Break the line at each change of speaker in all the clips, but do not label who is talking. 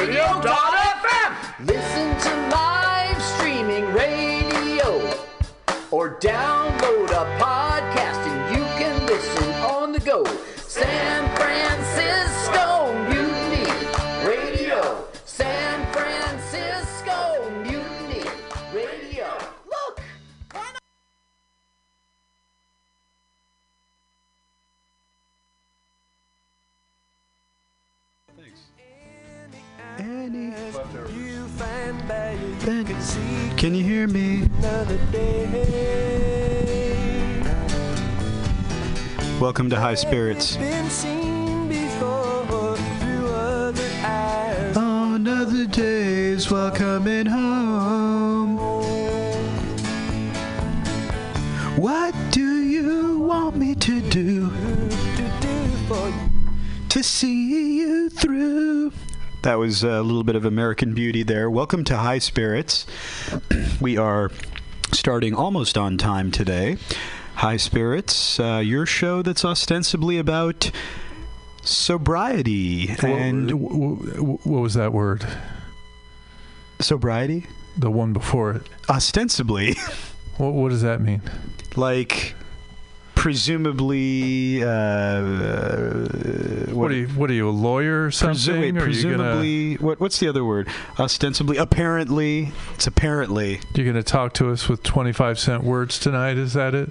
MutinyRadio.fm.
High Spirits. Another day's while coming home. What do you want me to do to see you through? That was a little bit of American Beauty there. Welcome to High Spirits. we are starting almost on time today. High Spirits, uh, your show that's ostensibly about sobriety and
Wh- wh- what was that word?
sobriety.
The one before it.
Ostensibly,
What, what does that mean?
like presumably, uh, uh,
What, are you? What are you? A lawyer or something?
Presu- wait,
Or are gonna
presumably, what, what's the other word? Ostensibly, apparently, it's apparently.
you're gonna talk to us with twenty five cent words tonight? Is that it?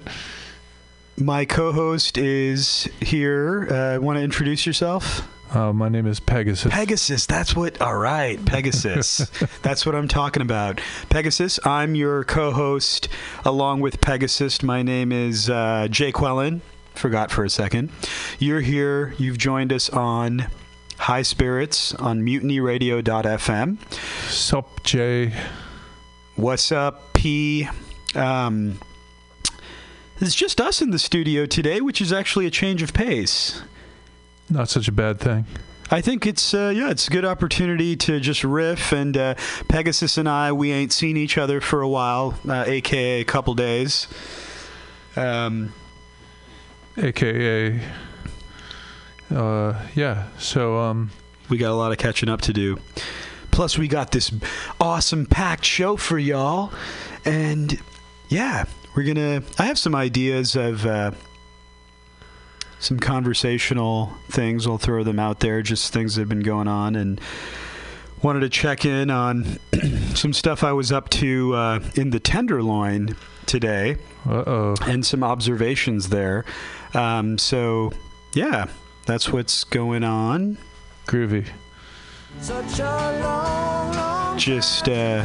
My co-host is here. Uh, Want to introduce yourself?
Uh, my name is Pegasus.
Pegasus. That's what. All right, Pegasus. that's what I'm talking about. Pegasus. I'm your co-host, along with Pegasus. My name is uh, Jake Wellen. Forgot for a second. You're here. You've joined us on High Spirits on MutinyRadio.fm.
Sup, Jay?
What's up, P? Um, it's just us in the studio today, which is actually a change of pace.
Not such a bad thing.
I think it's uh, yeah, it's a good opportunity to just riff. And uh, Pegasus and I, we ain't seen each other for a while, uh, aka a couple days. Um,
AKA. Uh, yeah. So um,
we got a lot of catching up to do. Plus, we got this awesome packed show for y'all, and yeah, we're gonna. I have some ideas of. Uh, some conversational things. I'll throw them out there, just things that have been going on, and wanted to check in on some stuff I was up to uh, in the Tenderloin today
uh oh.
and some observations there. Um, so, yeah, that's what's going on.
Groovy.
Just uh,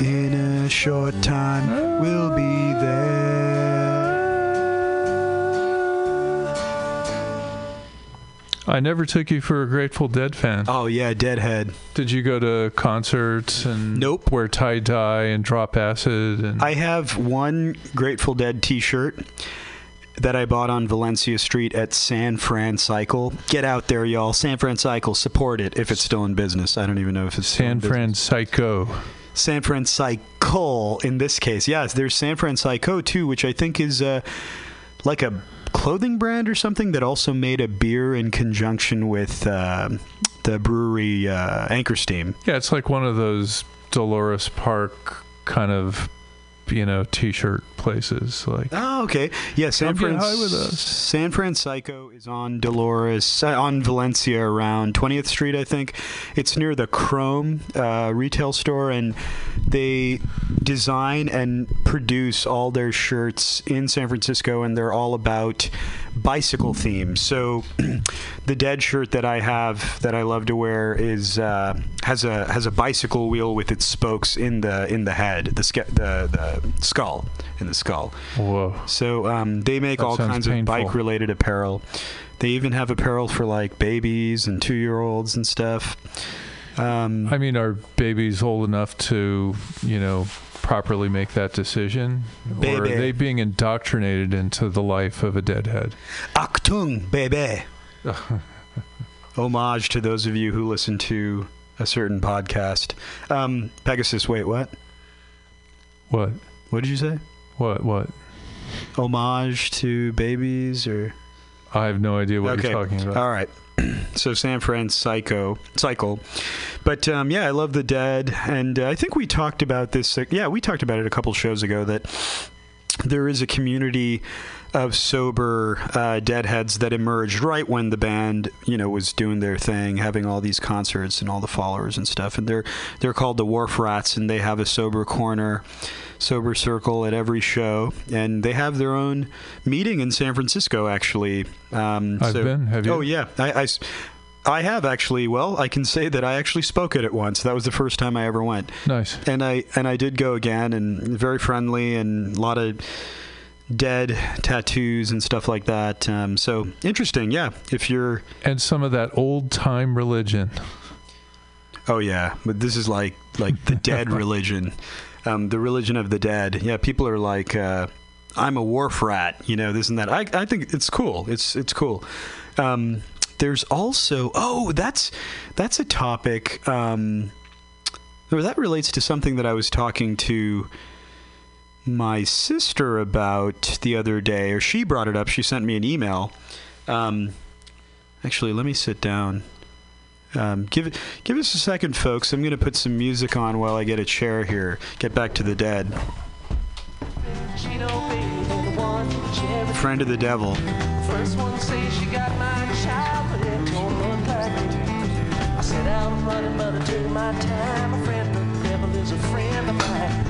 in a short time, we'll be there.
I never took you for a Grateful Dead fan.
Oh yeah, Deadhead.
Did you go to concerts and
Nope.
wear tie dye and drop acid and
I have one Grateful Dead T-shirt that I bought on Valencia Street at San Fran Cycle. Get out there, y'all! San Fran Cycle, support it if it's still in business. I don't even know if it's still in
San
business.
Fran Psycho?
San Francisco in this case. Yes, there's San Francisco too, which I think is uh, like a clothing brand or something that also made a beer in conjunction with uh, the brewery uh, Anchor Steam.
Yeah, it's like one of those Dolores Park kind of you know t-shirt places like
Oh, okay. Yeah, San Fran. San Francisco is on Dolores, uh, on Valencia, around 20th Street, I think. It's near the Chrome uh, retail store, and they design and produce all their shirts in San Francisco, and they're all about bicycle themes. So the dead shirt that I have that I love to wear is uh, has a has a bicycle wheel with its spokes in the in the head, the the the skull in the skull.
Whoa.
So um, they make
That
all kinds
painful.
of bike related apparel. They even have apparel for like babies and two year olds and stuff. Um,
I mean, are babies old enough to, you know, properly make that decision? Or are they being indoctrinated into the life of a deadhead?
Achtung, baby. Homage to those of you who listen to a certain podcast. Um, Pegasus, wait, what?
What?
What did you say?
What? What?
Homage to babies or?
I have no idea what
okay.
you're talking about.
All right. so San Fran Psycho Cycle, but um, yeah, I love the Dead, and uh, I think we talked about this. Uh, yeah, we talked about it a couple shows ago that there is a community of sober uh, deadheads that emerged right when the band, you know, was doing their thing, having all these concerts and all the followers and stuff. And they're they're called the Wharf Rats, and they have a sober corner, sober circle at every show, and they have their own meeting in San Francisco. Actually, um,
I've
so-
been. Have you?
Oh yeah, I I have actually. Well, I can say that I actually spoke at it once. That was the first time I ever went
Nice.
and I and I did go again, and very friendly, and a lot of dead tattoos and stuff like that. Um, so interesting, yeah. If you're,
And some of that old time religion.
oh yeah, but this is like like the dead religion, um, the religion of the dead. Yeah, people are like, uh, I'm a wharf rat, you know, this and that. I I think it's cool. It's it's cool. Um, there's also oh that's that's a topic. Um, or that relates to something that I was talking to my sister about the other day, or she brought it up. She sent me an email. Um, actually, let me sit down. Um, give give us a second, folks. I'm going to put some music on while I get a chair here. Get back to the dead. Friend of the devil.
First one she got my child, but it won't. I set out running, but I took my time. A friend of the devil is a friend of mine.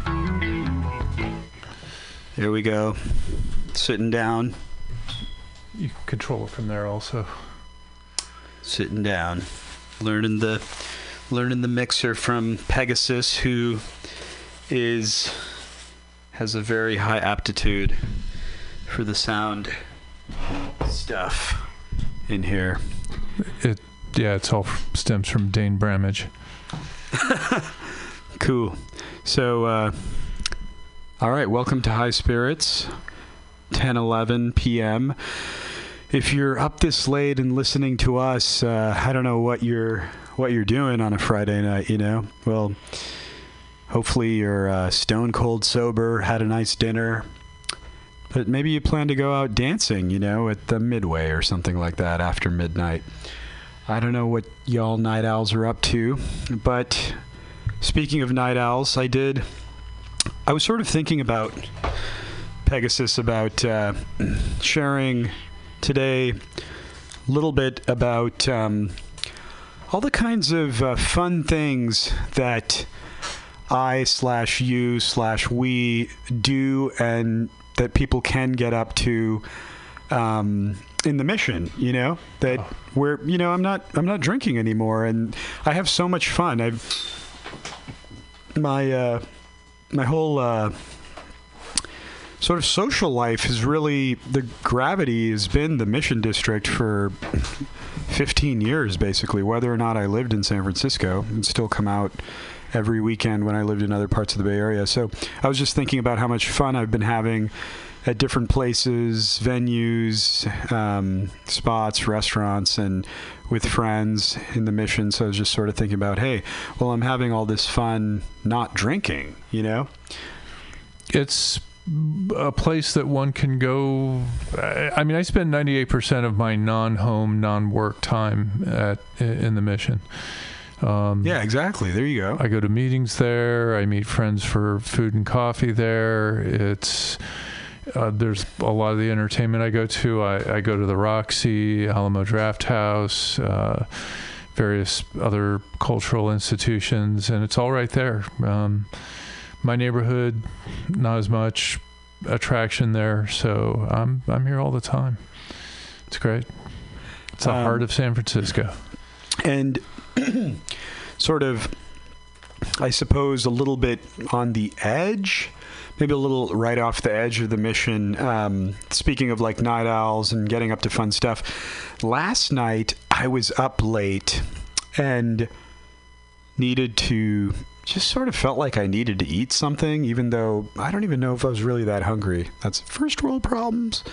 There we go. Sitting down.
You control it from there also.
sitting down, learning the learning the mixer from Pegasus, who is has a very high aptitude for the sound stuff in here.
It yeah, it's all stems from Dane Bramage.
Cool. So, uh, all right, welcome to High Spirits, 10 11 p.m. If you're up this late and listening to us, uh, I don't know what you're what you're doing on a Friday night. You know, well, hopefully you're uh, stone cold sober, had a nice dinner, but maybe you plan to go out dancing. You know, at the Midway or something like that after midnight. I don't know what y'all night owls are up to, but Speaking of night owls, I did. I was sort of thinking about Pegasus about uh, sharing today a little bit about um, all the kinds of uh, fun things that I slash you slash we do and that people can get up to um, in the mission. You know that we're you know I'm not I'm not drinking anymore and I have so much fun. I've my uh, my whole uh, sort of social life is really the gravity has been the Mission District for 15 years, basically. Whether or not I lived in San Francisco and still come out every weekend when I lived in other parts of the Bay Area. So I was just thinking about how much fun I've been having at different places, venues, um, spots, restaurants, and with friends in the mission. So I was just sort of thinking about, hey, well, I'm having all this fun not drinking, you know?
It's a place that one can go. I I mean, I spend 98% of my non-home, non-work time at in the mission. Um,
Yeah, exactly. There you go.
I go to meetings there. I meet friends for food and coffee there. It's uh, there's a lot of the entertainment I go to. I, I go to the Roxy, Alamo Draft House, uh, various other cultural institutions, and it's all right there. Um, my neighborhood, not as much attraction there, so I'm I'm here all the time. It's great. It's the
Um,
heart of San Francisco.
and sort of i suppose a little bit on the edge maybe a little right off the edge of the mission um, speaking of like night owls and getting up to fun stuff last night i was up late and needed to just sort of felt like i needed to eat something even though i don't even know if i was really that hungry that's first world problems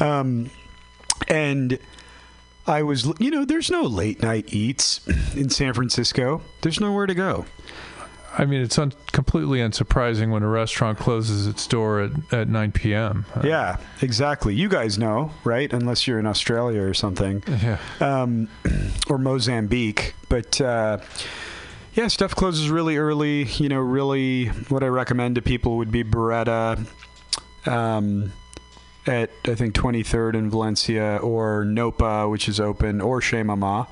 um, and I was, you know, there's no late night eats in San Francisco. There's nowhere to go.
I mean, it's un- completely unsurprising when a restaurant closes its door at, at 9 p.m. Uh,
Yeah, exactly. You guys know, right? Unless you're in Australia or something,
Yeah.
um, or Mozambique. But uh, yeah, stuff closes really early. You know, really, what I recommend to people would be Beretta. Um, at I think 23rd in Valencia or Nopa, which is open, or Chez Maman,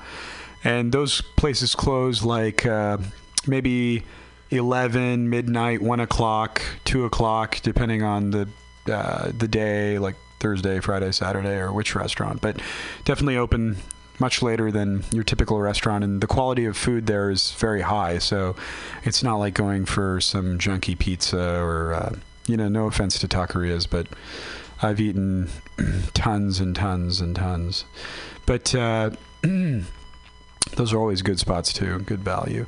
and those places close like uh, maybe 11, midnight, one o'clock, two o'clock, depending on the uh, the day, like Thursday, Friday, Saturday, or which restaurant. But definitely open much later than your typical restaurant, and the quality of food there is very high. So it's not like going for some junky pizza or uh, you know, no offense to taquerias, but I've eaten tons and tons and tons. But uh, those are always good spots too, good value.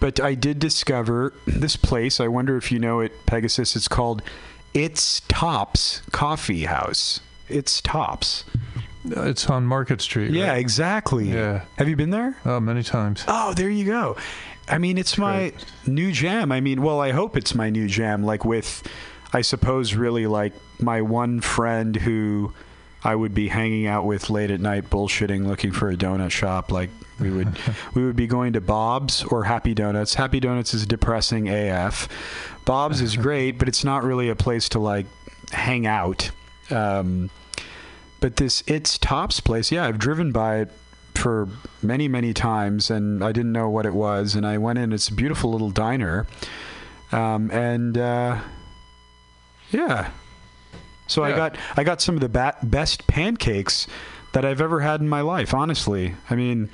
But I did discover this place. I wonder if you know it, Pegasus. It's called It's Tops Coffee House. It's Tops.
Uh, it's on Market Street.
Yeah,
right?
exactly.
Yeah.
Have you been there?
Oh, many times.
Oh, there you go. I mean, it's my
Great.
new jam. I mean, well, I hope it's my new jam. Like with, I suppose, really like my one friend who I would be hanging out with late at night, bullshitting, looking for a donut shop. Like we would, we would be going to Bob's or Happy Donuts. Happy Donuts is depressing AF. Bob's is great, but it's not really a place to like hang out. Um, but this it's tops place yeah i've driven by it for many many times and i didn't know what it was and i went in it's a beautiful little diner um, and uh, yeah so i got i got some of the ba- best pancakes that i've ever had in my life honestly i mean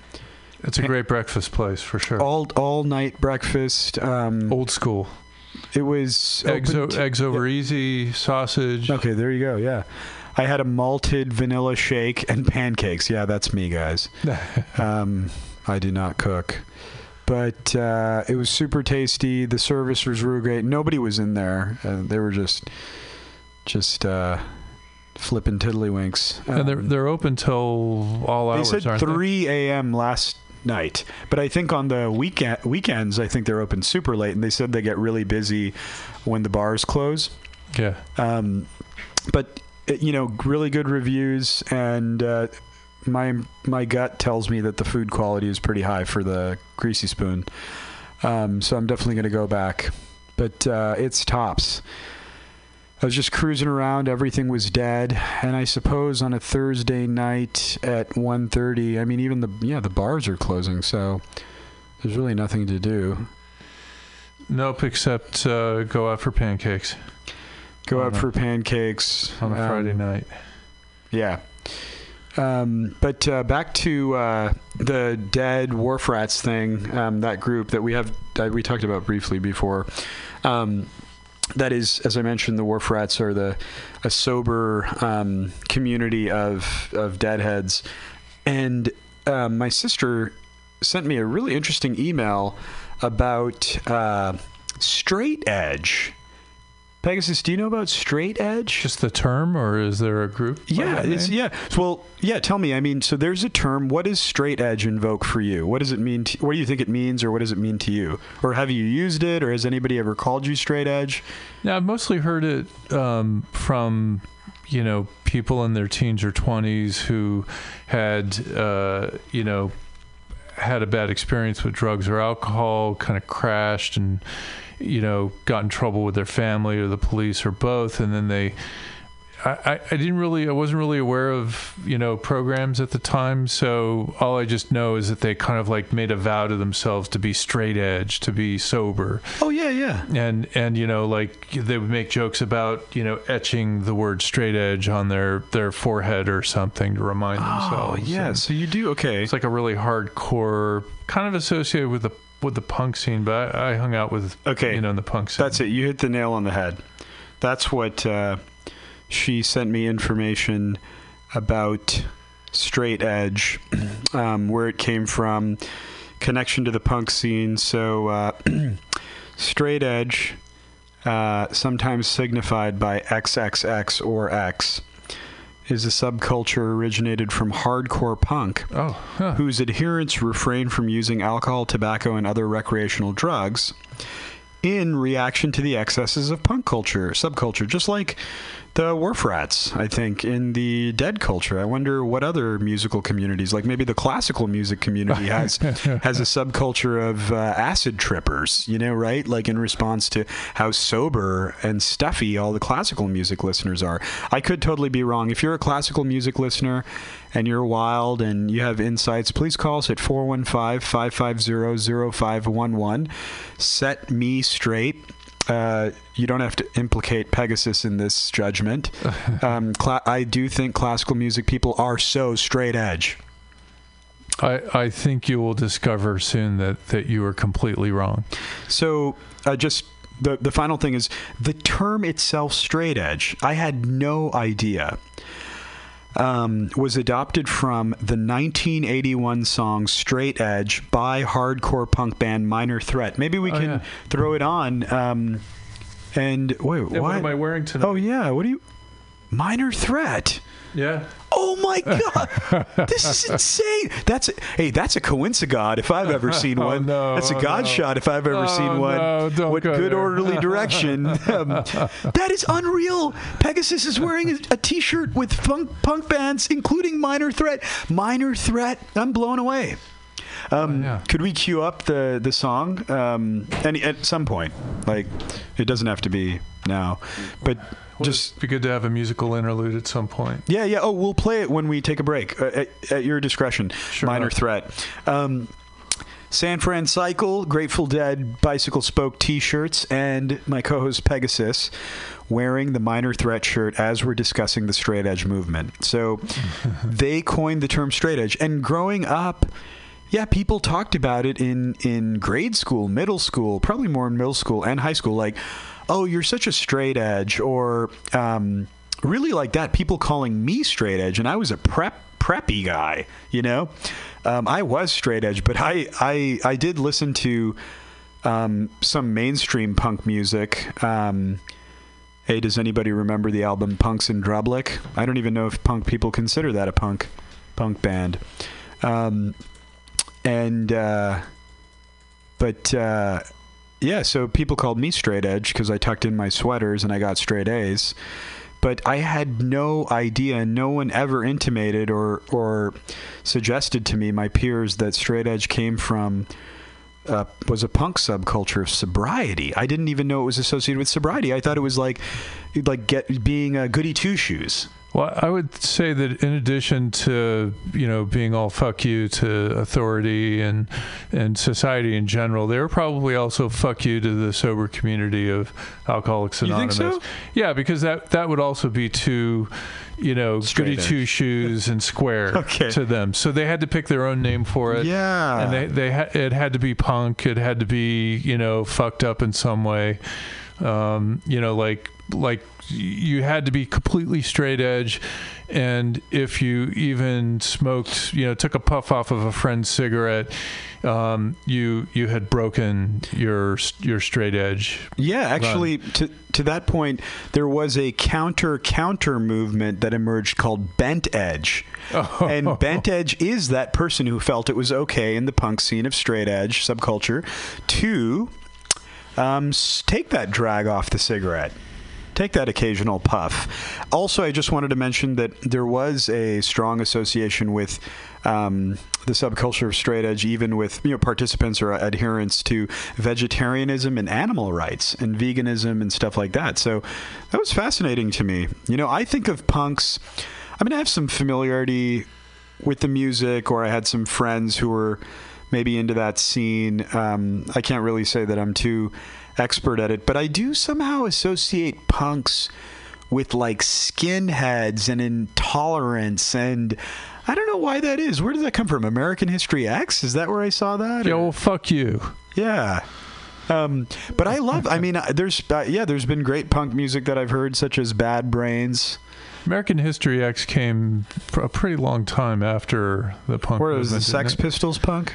It's a great breakfast place for sure.
all all night breakfast um,
Old school.
it was
Eggs, o-
to-
eggs over easy, sausage.
Okay, there you go. Yeah. I had a malted vanilla shake and pancakes. Yeah, that's me, guys. Um, I do not cook. But uh, it was super tasty. The service was real great. Nobody was in there. Uh, they were just, just uh, flipping tiddlywinks.
and they're
Um,
they're open till all
they
hours,
They
said
3 a.m. last night, but I think on the weekend weekends, I think they're open super late, and they said they get really busy when the bars close.
Yeah.
Um, but you know, really good reviews, and uh, my my gut tells me that the food quality is pretty high for the Greasy Spoon. Um, so I'm definitely going to go back. But uh, it's tops. I was just cruising around. Everything was dead, and I suppose on a Thursday night at 1:30. I mean, even the yeah the bars are closing, so there's really nothing to do.
Nope, except uh, go out for pancakes
Go out
a-
for pancakes
on a
um,
Friday night.
Yeah. Um, but uh, back to uh, the dead wharf rats thing, um, that group that we have, that we talked about briefly before. Um, that is, as I mentioned, the wharf rats are the a sober um, community of of deadheads, and um, my sister sent me a really interesting email about uh, straight edge Pegasus, do you know about straight edge?
Just the term, or is there a group?
Yeah, yeah. Well, yeah. Tell me. I mean, so there's a term. What does straight edge invoke for you? What does it mean? To, what do you think it means, or what does it mean to you? Or have you used it, or has anybody ever called you straight edge?
Yeah, I've mostly heard it um, from you know people in their teens or twenties who had uh, you know had a bad experience with drugs or alcohol, kind of crashed and you know got in trouble with their family or the police or both, and then they. I, I didn't really I wasn't really aware of you know programs at the time so all I just know is that they kind of like made a vow to themselves to be straight edge to be sober
Oh yeah, yeah.
and and you know like they would make jokes about you know etching the word straight edge on their their forehead or something to remind
Oh
themselves
yeah.
And
So you do okay.
it's like a really hardcore kind of associated with the with the punk scene but I, I hung out with
Okay.
you know in the punk scene
That's it. You hit the nail on the head. That's what uh, she sent me information about straight edge, um, where it came from, connection to the punk scene. So, uh, straight edge, uh, sometimes signified by XXX or X, is a subculture originated from hardcore punk
oh huh.
whose adherents refrain from using alcohol, tobacco, and other recreational drugs in reaction to the excesses of punk culture, subculture, just like the wharf rats, I think, in the dead culture. I wonder what other musical communities, like maybe the classical music community, has has a subculture of uh, acid trippers. You know, right? Like in response to how sober and stuffy all the classical music listeners are. I could totally be wrong. If you're a classical music listener and you're wild and you have insights, please call us at 415 550 0511. Set me straight. Uh, you don't have to implicate Pegasus in this judgment. Um, cla- I do think classical music people are so straight edge.
I I think you will discover soon that that you are completely wrong
So, uh, just the the final thing is the term itself, straight edge. I had no idea. Um, was adopted from the 1981 song "Straight Edge" by hardcore punk band Minor Threat. Maybe we
Oh,
can
yeah.
throw it on. Um, and wait,
Yeah, what am I wearing tonight
Oh yeah, what do you? Minor Threat.
yeah
Oh my god, this is insane. That's a, hey, that's a coincidence if I've ever seen
Oh,
one.
no,
that's a
oh,
god
no.
shot if I've ever
Oh,
seen one.
no,
what
go
good
there.
orderly direction. Um, that is unreal. Pegasus is wearing a, a T-shirt with funk, punk bands, including Minor Threat. Minor Threat. I'm blown away. Um,
Oh, yeah.
Could we cue up the the song? Um, any at some point, like it doesn't have to be now, but just
be good to have a musical interlude at some point
yeah, yeah. Oh, we'll play it when we take a break uh, at, at your discretion.
Sure.
Minor threat. Um, San Fran Cycle, Grateful Dead bicycle spoke T-shirts, and my co-host Pegasus wearing the Minor Threat shirt as we're discussing the straight edge movement. So they coined the term straight edge, and growing up. Yeah, people talked about it in in grade school, middle school, probably more in middle school and high school. Like, oh, you're such a straight edge, or um, really like that. People calling me straight edge, and I was a prep preppy guy. You know, um, I was straight edge, but I I I did listen to um, some mainstream punk music. Um, hey, does anybody remember the album Punks and Drublic? I don't even know if punk people consider that a punk punk band. Um, and uh, but uh, yeah, so people called me straight edge because I tucked in my sweaters and I got straight A's. But I had no idea, no one ever intimated or or suggested to me, my peers, that straight edge came from uh, was a punk subculture of sobriety. I didn't even know it was associated with sobriety. I thought it was like like get being a goody two shoes.
Well, I would say that in addition to you know being all fuck you to authority and and society in general, they were probably also fuck you to the sober community of Alcoholics Anonymous.
You think so?
Yeah, because that that would also be too you know
Straight
goody two shoes and square
Okay.
to them. So they had to pick their own name for it.
Yeah.
and they they ha- it had to be punk. It had to be you know fucked up in some way. Um, you know, like like you had to be completely straight edge, and if you even smoked, you know, took a puff off of a friend's cigarette, um, you you had broken your your straight edge.
Yeah, actually, to to that point, there was a counter counter movement that emerged called Bent Edge, and Bent Edge is that person who felt it was okay in the punk scene of straight edge subculture to um, take that drag off the cigarette. Take that occasional puff. Also, I just wanted to mention that there was a strong association with um, the subculture of straight edge, even with you know participants or adherents to vegetarianism and animal rights and veganism and stuff like that. So that was fascinating to me. You know, I think of punks. I mean, I have some familiarity with the music, or I had some friends who were maybe into that scene. Um, I can't really say that I'm too expert at it, but I do somehow associate punks with like skinheads and intolerance and I don't know why that is. Where did that come from? American History X? Is that where I saw that? Or-
well, fuck you.
yeah. Um, but I love. I mean, uh, there's uh, yeah, there's been great punk music that I've heard, such as Bad Brains.
American History X came a pretty long time after the punk.
Where was the Sex Pistols punk?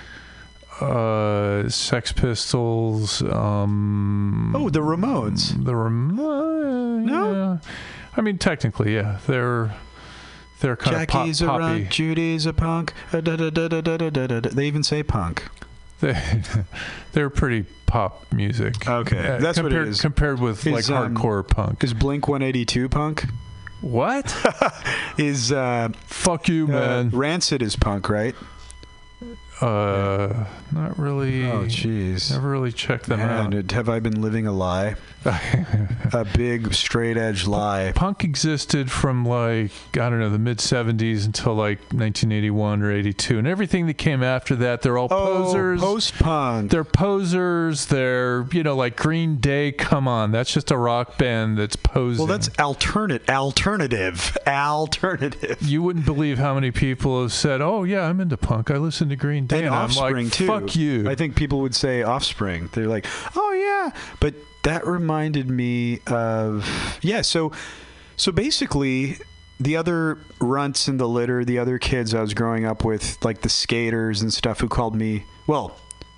Uh, Sex Pistols. Um,
Oh, the Ramones.
the Ramones.
No?
yeah. I mean, technically, yeah, they're they're kind
Jackie's
of
a
pop,
rock,
poppy.
Judy's a punk. Uh, da, da, da, da, da, da, da, da. They even say punk.
They, they're pretty pop music.
Okay,
Uh,
that's what it
compared, with
Is,
like
um,
hardcore punk.
Is Blink 182 punk?
What?
Is uh,
Fuck you,
uh,
man.
Rancid is punk, right?
Uh, not really.
Oh, jeez.
Never really checked them
Man,
out.
have I been living a lie? a big straight edge lie.
Punk existed from like I don't know the mid '70s until like 1981 or '82, and everything that came after that, they're all posers.
Oh, post punk.
they're posers. They're you know like Green Day. Come on, that's just a rock band that's posing.
Well, that's alternate, alternative, alternative.
you wouldn't believe how many people have said, "Oh yeah, I'm into punk. I listen to Green Day."
And
I'm
Offspring
like,
too.
Fuck you.
I think people would say Offspring. They're like, oh yeah, but that reminded me of yeah. So, so basically, the other runts in the litter, the other kids I was growing up with, like the skaters and stuff, who called me well.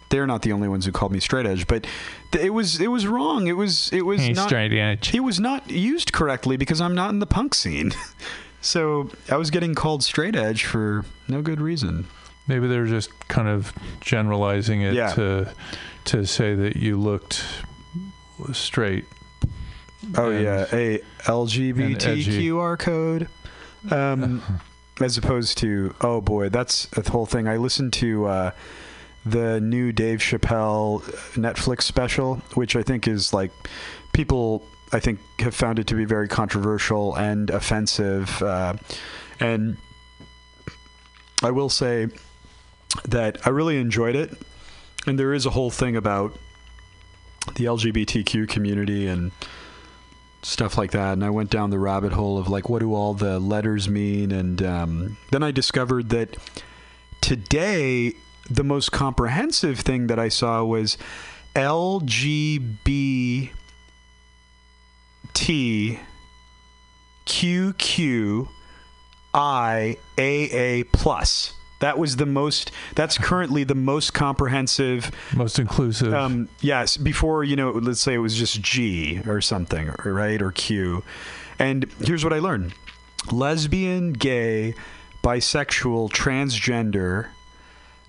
They're not the only ones who called me straight edge, but th- it was it was wrong. It was it was
Hey,
not
straight edge.
it was not used correctly because I'm not in the punk scene. so I was getting called straight edge for no good reason.
Maybe they're just kind of generalizing it
Yeah.
to to say that you looked straight.
Oh
and-
yeah, a LGBTQR code, um, as opposed to oh boy, that's the whole thing. I listened to uh, the new Dave Chappelle Netflix special, which I think is like people I think have found it to be very controversial and offensive, uh, and I will say that I really enjoyed it, and there is a whole thing about the LGBTQ community and stuff like that. And i went down the rabbit hole of like what do all the letters mean? And um, then i discovered that today the most comprehensive thing that i saw was lgbt qq iaa plus that was the most that's currently the most comprehensive
Most inclusive.
um, yes, before you know, let's say it was just G or something, right, or Q. And here's what I learned: lesbian, gay, bisexual, transgender,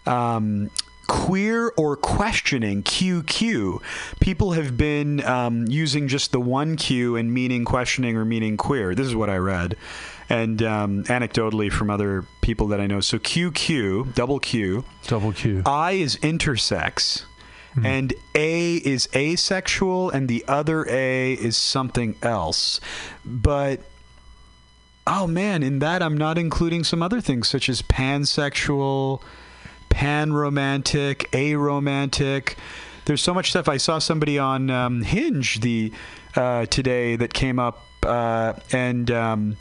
um, queer or questioning QQ. People have been um, using just the one Q and meaning questioning or meaning queer. This is what I read, and um, anecdotally from other people that I know. So QQ, double Q.
Double Q.
I is intersex, and A is asexual, and the other A is something else. But oh man, in that I'm not including some other things such as pansexual, panromantic, aromantic. There's so much stuff. I saw somebody on um, Hinge the uh, today that came up, uh, and. Um,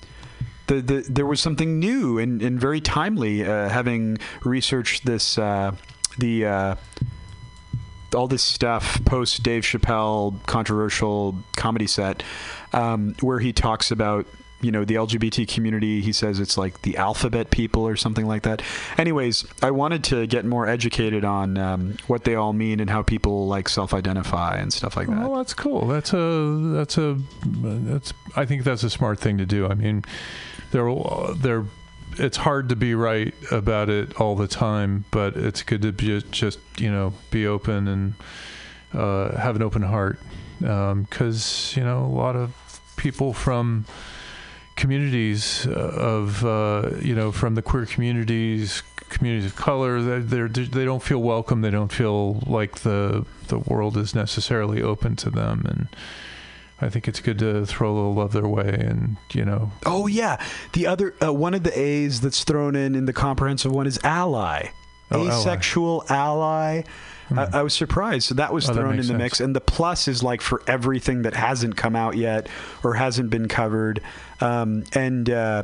the, the, there was something new and, and very timely uh, having researched this uh, the uh, all this stuff post Dave Chappelle controversial comedy set um, where he talks about you know the LGBT community. He says it's like the alphabet people or something like that. Anyways, I wanted to get more educated on um, what they all mean and how people like self-identify and stuff like that.
Well, that's cool. That's a that's a that's. I think that's a smart thing to do. I mean, there there. It's hard to be right about it all the time, but it's good to be just you know be open and uh, have an open heart because you know a lot of people from communities uh, of uh, you know from the queer communities communities of color they're they don't feel welcome they don't feel like the the world is necessarily open to them and I think it's good to throw a little love their way, and you know.
Oh yeah, the other uh, one of the A's that's thrown in in the comprehensive one is ally,
Oh, ally.
asexual ally. I, I was surprised. So that was
Oh, that
thrown in the
sense.
mix, and the plus is like for everything that hasn't come out yet or hasn't been covered. Um, and uh,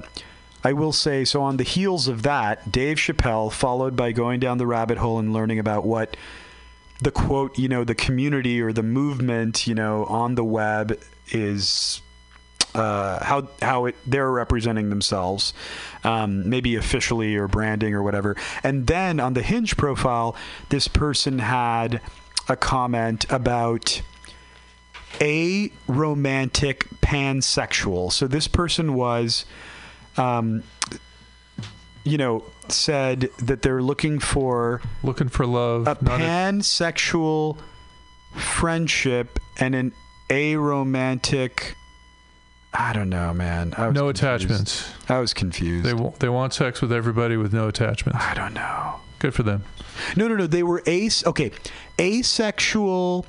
I will say, so on the heels of that, Dave Chappelle, followed by going down the rabbit hole and learning about what the quote, you know, the community or the movement, you know, on the web is uh, how how it, they're representing themselves, um, maybe officially or branding or whatever. And then on the Hinge profile, this person had a comment about a romantic pansexual. So this person was, um, you know, said that they're looking for
Looking for love,
a
not a-
pansexual friendship and an aromantic. I don't know, man.
No
confused.
attachments.
I was confused.
They wa- they want sex with everybody with no attachments.
I don't know.
Good for them.
No, no, no. They were ace. Okay, asexual,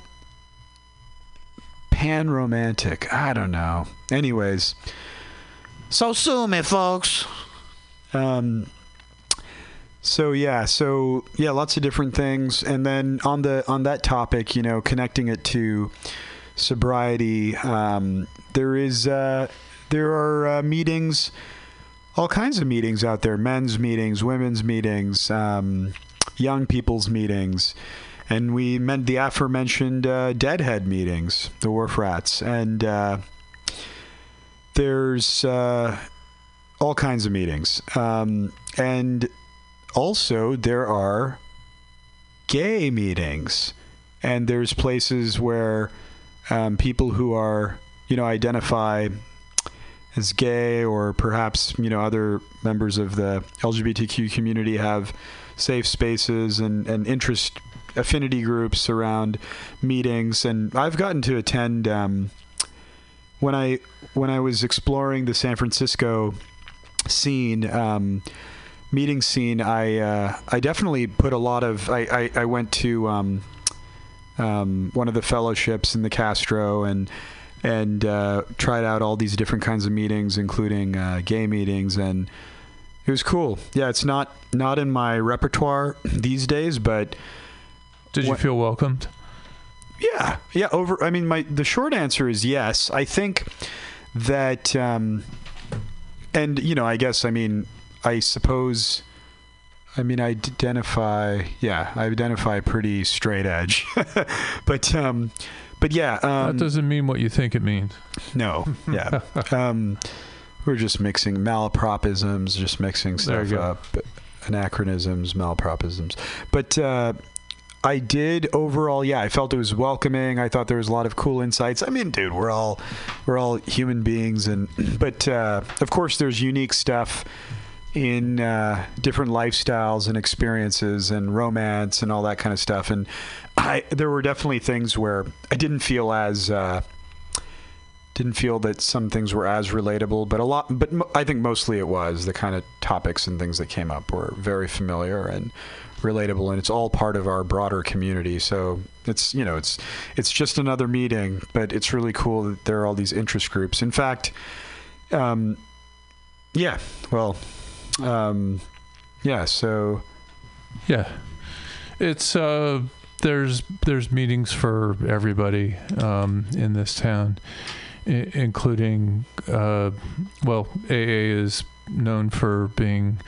panromantic. I don't know. Anyways, so sue me, folks. Um. So yeah, so yeah, lots of different things, and then on the on that topic, you know, connecting it to sobriety, um, there is uh, there are uh, meetings, all kinds of meetings out there: men's meetings, women's meetings, um, young people's meetings, and we meant the aforementioned uh, Deadhead meetings, the Wharf Rats, and uh, there's uh, all kinds of meetings, um, and also there are gay meetings, and there's places where um, people who are you know identify as gay or perhaps you know other members of the LGBTQ community have safe spaces and, and interest affinity groups around meetings. And I've gotten to attend um, when I when I was exploring the San Francisco scene um, meeting scene I uh, I definitely put a lot of I, I, I went to um, um, one of the fellowships in the Castro and and uh, tried out all these different kinds of meetings, including uh, gay meetings, and it was cool. Yeah, it's not not in my repertoire these days, but
Did you
What-
feel welcomed?
yeah, yeah. Over. I mean, my the short answer is yes. I think that, um, and you know, I guess I mean, I suppose. I mean, I identify. Yeah, I identify pretty straight edge, but um, but yeah. Um,
that doesn't mean what you think it means.
No, yeah. um, we're just mixing malapropisms, just mixing stuff up, anachronisms, malapropisms. But uh, I did overall, yeah. I felt it was welcoming. I thought there was a lot of cool insights. I mean, dude, we're all we're all human beings, and but uh, of course, there's unique stuff in uh, different lifestyles and experiences and romance and all that kind of stuff. And I there were definitely things where I didn't feel as uh, didn't feel that some things were as relatable, but a lot. But I think mostly it was the kind of topics and things that came up were very familiar and relatable, and it's all part of our broader community. So it's you know it's it's just another meeting, but it's really cool that there are all these interest groups. In fact, um, yeah, well, um, yeah. So
Yeah, it's uh, there's there's meetings for everybody um, in this town, I- including uh, well, AA is known for being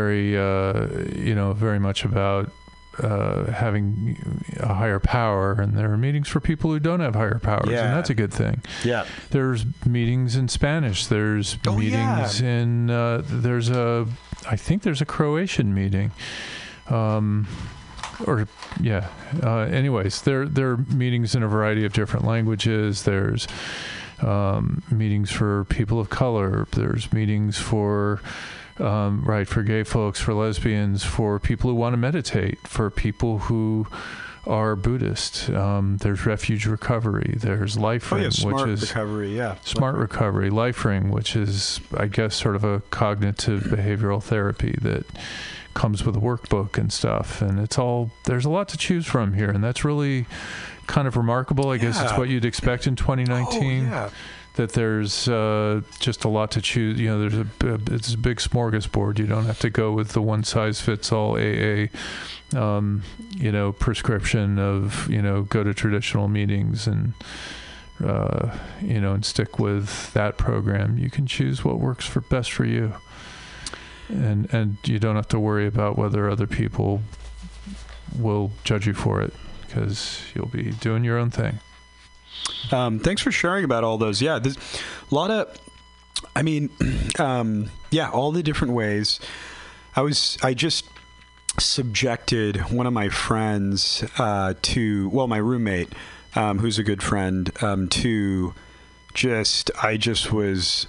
very uh, you know very much about uh, having a higher power, and there are meetings for people who don't have higher powers,
Yeah.
and that's a good thing.
Yeah.
There's meetings in Spanish. There's
Oh,
meetings in. Uh, there's a. I think there's a Croatian meeting. Um, or yeah. Uh, anyways, there there are meetings in a variety of different languages. There's um, meetings for people of color. There's meetings for um, right for gay folks, for lesbians, for people who want to meditate, for people who are Buddhist. Um, there's refuge recovery. There's life
Oh
ring,
yeah, smart
which is
recovery. Yeah.
smart recovery. LifeRing, which is I guess sort of a cognitive behavioral therapy that comes with a workbook and stuff. And it's all there's a lot to choose from here, and that's really kind of remarkable. I guess it's what you'd expect in 2019
Oh, yeah.
That there's uh, just a lot to choose. You know, there's a it's a big smorgasbord. You don't have to go with the one size fits all AA. Um, you know, prescription of you know go to traditional meetings and uh, you know and stick with that program. You can choose what works for best for you, and and you don't have to worry about whether other people will judge you for it because you'll be doing your own thing.
Um, thanks for sharing about all those. Yeah, there's a lot of. I mean, um, yeah, all the different ways. I was. I just subjected one of my friends uh, to. Well, my roommate, um, who's a good friend, um, to just. I just was.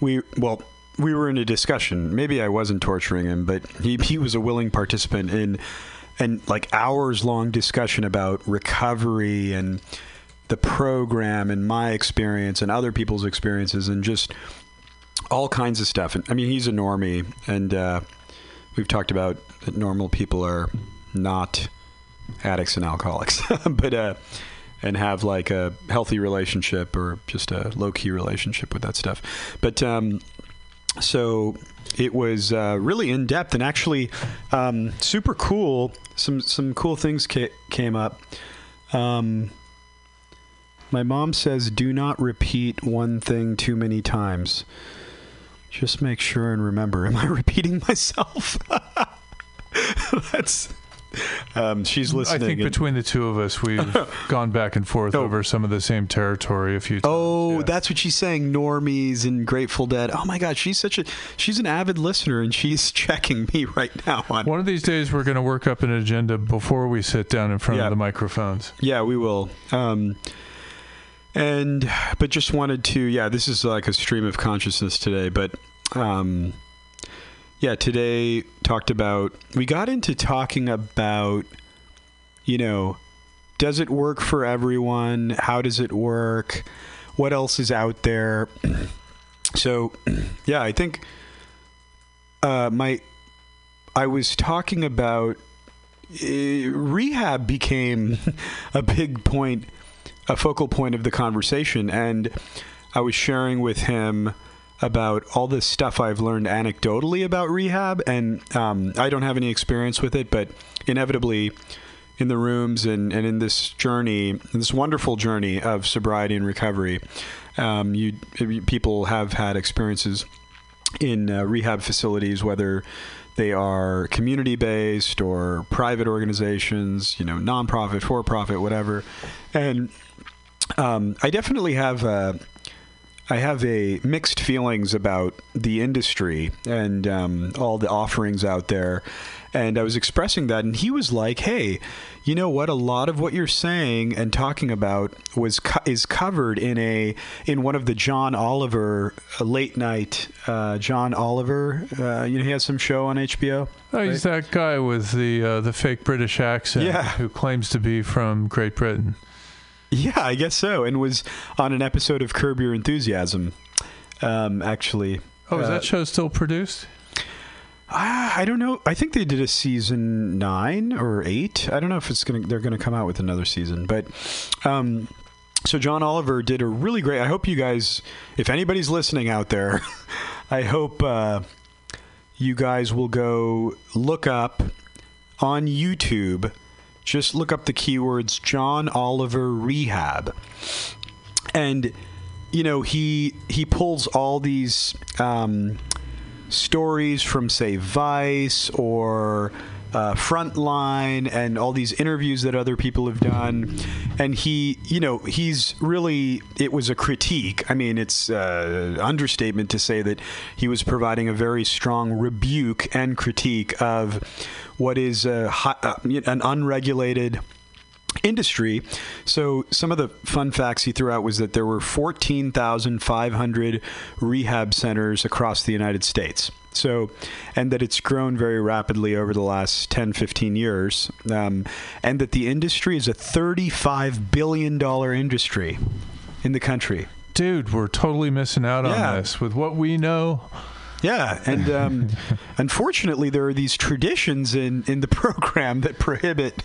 We well. We were in a discussion. Maybe I wasn't torturing him, but he, he was a willing participant in and like hours long discussion about recovery and the program and my experience and other people's experiences and just all kinds of stuff. And I mean, he's a normie, and uh, we've talked about that normal people are not addicts and alcoholics, but uh, and have like a healthy relationship or just a low key relationship with that stuff. But um, so it was uh, really in depth and actually um, super cool. Some some cool things ca- came up. Um, my mom says, "Do not repeat one thing too many times." Just make sure and remember. Am I repeating myself? That's. Um, she's listening.
I think
and-
between the two of us, we've gone back and forth
Oh.
over some of the same territory a few times.
Oh,
yeah.
that's what she's saying. Normies and Grateful Dead. Oh my God, she's such a she's an avid listener, and she's checking me right now on.
One of these days, we're going to work up an agenda before we sit down in front
Yeah.
of the microphones.
Yeah, we will. Um, and but just wanted to. Yeah, this is like a stream of consciousness today. But um, yeah, today talked about. We got into talking about, you know, does it work for everyone? How does it work? What else is out there? So, yeah, I think uh, my I was talking about uh, rehab became a big point, a focal point of the conversation, and I was sharing with him about all this stuff I've learned anecdotally about rehab, and um, I don't have any experience with it, but inevitably. In the rooms and, and in this journey, in this wonderful journey of sobriety and recovery, um, you people have had experiences in uh, rehab facilities, whether they are community based or private organizations, you know, nonprofit, for profit, whatever. And um, I definitely have. Uh, I have a mixed feelings about the industry and um, all the offerings out there. And I was expressing that, and he was like, "Hey, you know what? A lot of what you're saying and talking about was co- is covered in a in one of the John Oliver uh, late night uh, John Oliver. Uh, you know, he has some show on HBO.
Oh, he's that guy with the uh, the fake British accent
Yeah.
who claims to be from Great Britain.
Yeah, I guess so, and was on an episode of Curb Your Enthusiasm. Um, actually,
Oh, is
Uh,
that show still produced?
Ah, I don't know. I think they did a season nine or eight. I don't know if it's gonna. They're gonna come out with another season, but. Um, so John Oliver did a really great. I hope you guys, if anybody's listening out there, I hope uh, you guys will go look up on YouTube. Just look up the keywords John Oliver rehab, and you know he he pulls all these um, stories from say Vice or uh, Frontline and all these interviews that other people have done. And he, you know, he's really, it was a critique. I mean, it's uh, understatement to say that he was providing a very strong rebuke and critique of what is a, uh, an unregulated industry. So some of the fun facts he threw out was that there were 14,500 rehab centers across the United States. So, and that it's grown very rapidly over the last 10, 15 years, um, and that the industry is a $35 billion industry in the country.
Dude, we're totally missing out
Yeah.
on this. With what we know,
Yeah, and um, unfortunately, there are these traditions in, in the program that prohibit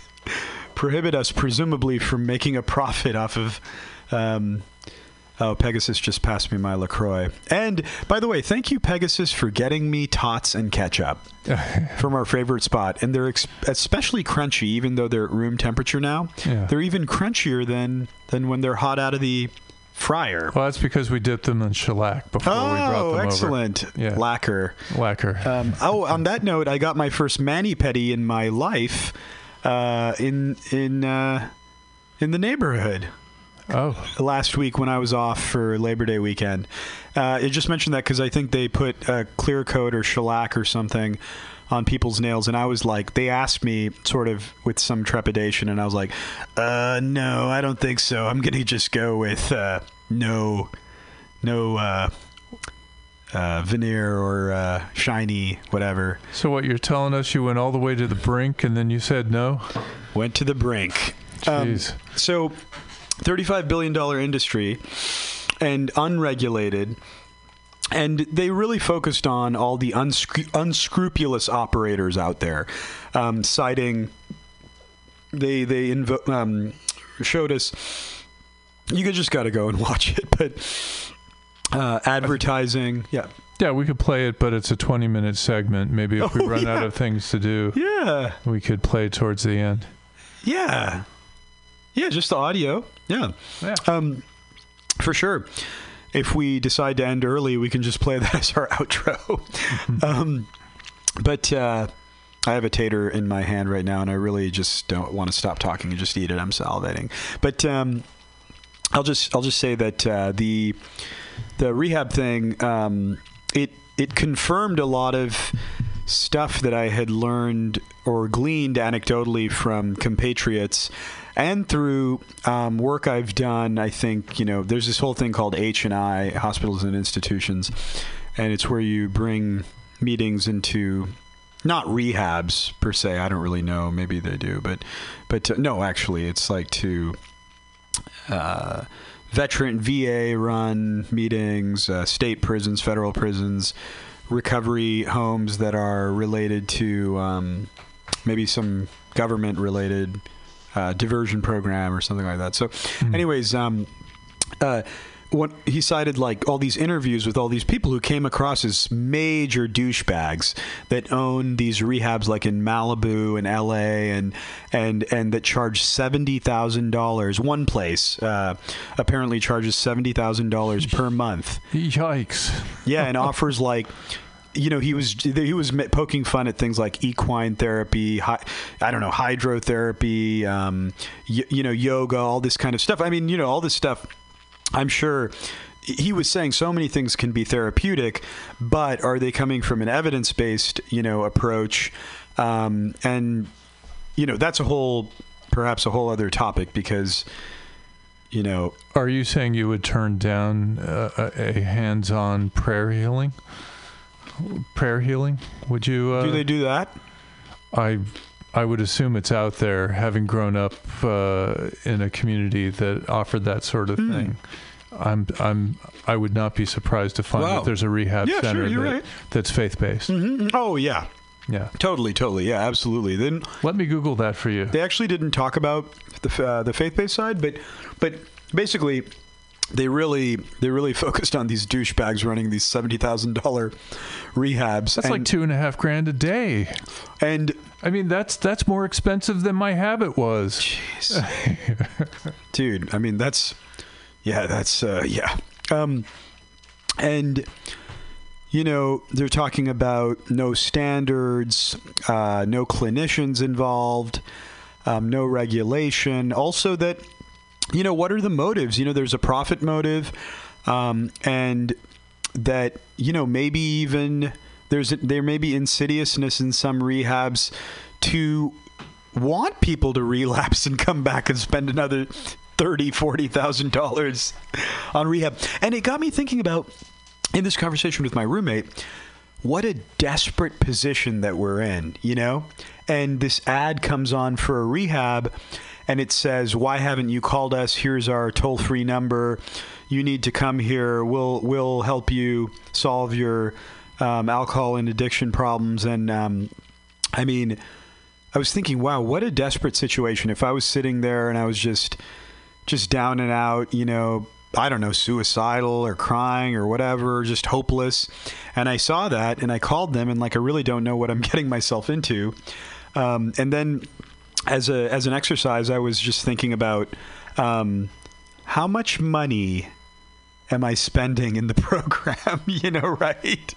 prohibit us, presumably, from making a profit off of. Um, oh, Pegasus just passed me my Lacroix. And by the way, thank you, Pegasus, for getting me tots and ketchup from our favorite spot. And they're ex- especially crunchy, even though they're at room temperature now.
Yeah.
They're even crunchier than than when they're hot out of the fryer.
well, that's because we dipped them in shellac before we brought them.
Oh,
them
excellent!
Yeah.
Lacquer.
Lacquer.
Um, oh, on that note, I got my first mani pedi in my life uh, in in uh, in the neighborhood
oh,
last week when I was off for Labor Day weekend. Uh, I just mentioned that because I think they put uh, clear coat or shellac or something on people's nails, and I was like, they asked me sort of with some trepidation, and I was like, uh, no, I don't think so. I'm gonna just go with uh, no, no. Uh, uh, veneer or uh, shiny, whatever.
so what you're telling us? You went all the way to the brink and then you said no?
Went to the brink. Um, so, $35 billion industry and unregulated. And they really focused on all the unscru- unscrupulous operators out there, um, citing. They they invo- um, showed us. You could just got to go and watch it, but uh, advertising, yeah,
Yeah, we could play it, but it's a 20 minute segment. Maybe if we
Oh,
run out of things to do,
yeah,
we could play towards the end.
yeah, yeah, just the audio, yeah.
Yeah.
Um, for sure. If we decide to end early, we can just play that as our outro. um, but uh, I have a tater in my hand right now, and I really just don't want to stop talking and just eat it. I'm salivating. But um, I'll just I'll just say that uh, the the rehab thing um, it it confirmed a lot of stuff that I had learned or gleaned anecdotally from compatriots and through um, work I've done. I think you know there's this whole thing called H and I hospitals and institutions, and it's where you bring meetings into not rehabs per se. I don't really know. Maybe they do, but but uh, no, actually, it's like to uh, veteran VA run meetings, uh, state prisons, federal prisons, recovery homes that are related to um, maybe some government related uh, diversion program or something like that. So, anyways, um, uh, what he cited like all these interviews with all these people who came across as major douchebags that own these rehabs like in Malibu and LA and and and that charge seventy thousand dollars. One place uh, apparently charges seventy thousand dollars per month.
Yikes.
Yeah, and offers like you know he was he was poking fun at things like equine therapy, hi, I don't know hydrotherapy, um, y- you know yoga, all this kind of stuff. I mean, you know all this stuff. I'm sure he was saying so many things can be therapeutic, but are they coming from an evidence based you know approach? Um, and you know that's a whole perhaps a whole other topic because you know
Are you saying you would turn down uh, a, a hands on prayer healing? Prayer healing? Would you? Uh,
do they do that?
I I would assume it's out there, having grown up uh, in a community that offered that sort of
Hmm.
thing. I'm I'm I would not be surprised to find
Wow.
that there's a rehab
Yeah,
center
you're
that,
right.
that's faith based.
Mhm. Oh yeah,
Yeah,
totally, totally, yeah, absolutely. Then
let me Google that for you.
they actually didn't talk about the uh, the faith based side, but but basically they really they really focused on these douchebags running these seventy thousand dollar rehabs.
That's
and,
like two and a half grand a day.
and
I mean, that's that's more expensive than my habit was.
Jeez. dude. I mean, that's yeah, that's uh, yeah, um, and you know, they're talking about no standards, uh, no clinicians involved, um, no regulation. Also, that, you know, what are the motives? You know, there's a profit motive, um, and that, you know, maybe even there's there may be insidiousness in some rehabs to want people to relapse and come back and spend another thirty, forty thousand dollars on rehab. And it got me thinking about in this conversation with my roommate, what a desperate position that we're in, you know? And this ad comes on for a rehab and it says, "Why haven't you called us? Here's our toll-free number. You need to come here. We'll we'll help you solve your um, alcohol and addiction problems." And um, I mean, I was thinking, wow, what a desperate situation. If I was sitting there and I was just just down and out, you know, I don't know, suicidal or crying or whatever, just hopeless. And I saw that and I called them and like I really don't know what I'm getting myself into. Um, and then as a as an exercise, I was just thinking about um, how much money am I spending in the program? you know, right?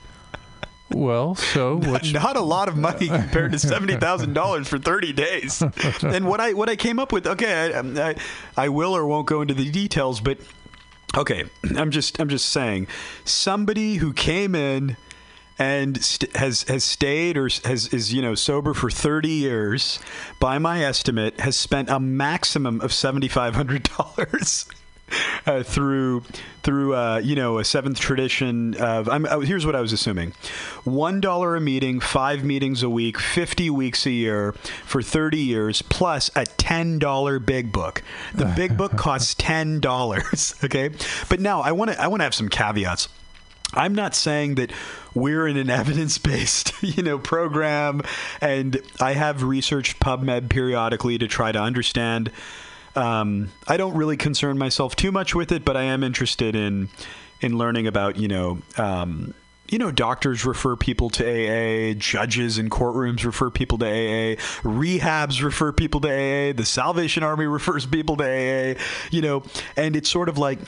Well, so you-
not a lot of money compared to seventy thousand dollars for thirty days. and what I what I came up with, okay, I, I I will or won't go into the details, but okay, I'm just I'm just saying, somebody who came in and st- has has stayed or has is you know sober for 30 years by my estimate has spent a maximum of $7500 uh, through through uh, you know a seventh tradition of I'm, uh, here's what I was assuming. One dollar a meeting five meetings a week 50 weeks a year for 30 years plus a ten dollar big book. The big book costs ten dollars okay? But now I want to I want to have some caveats I'm not saying that we're in an evidence-based, you know, program, and I have researched PubMed periodically to try to understand. Um, I don't really concern myself too much with it, but I am interested in in learning about, you know, um, you know, doctors refer people to AA, judges in courtrooms refer people to AA, rehabs refer people to AA, the Salvation Army refers people to AA, you know, and it's sort of like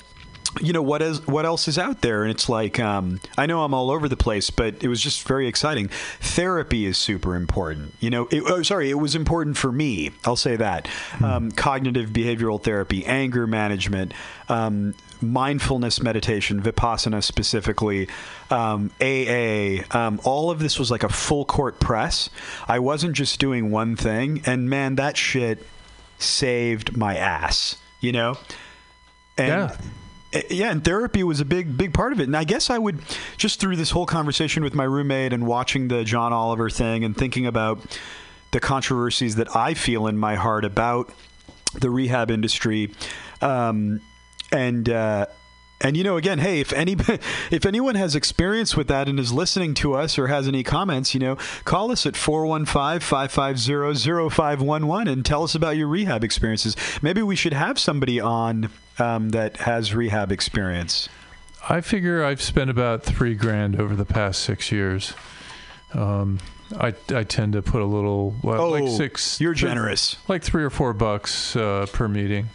you know what is what else is out there? And it's like um, i know i'm all over the place but it was just very exciting. Therapy is super important. You know it, oh, sorry it was important for me. I'll say that. Um, cognitive behavioral therapy anger management um, mindfulness meditation vipassana specifically um, aa um, all of this was like a full court press. I wasn't just doing one thing and man that shit saved my ass you know? And
Yeah.
Uh, yeah, and therapy was a big, big part of it. And I guess I would just through this whole conversation with my roommate and watching the John Oliver thing and thinking about the controversies that I feel in my heart about the rehab industry, um, and uh, and you know, again, hey, if any if anyone has experience with that and is listening to us or has any comments, you know, call us at 415-550-0511 and tell us about your rehab experiences. Maybe we should have somebody on um, that has rehab experience.
I figure I've spent about three grand over the past six years. Um, I I tend to put a little well,
Oh,
like six.
you're generous.
Like three or four bucks uh, per meeting.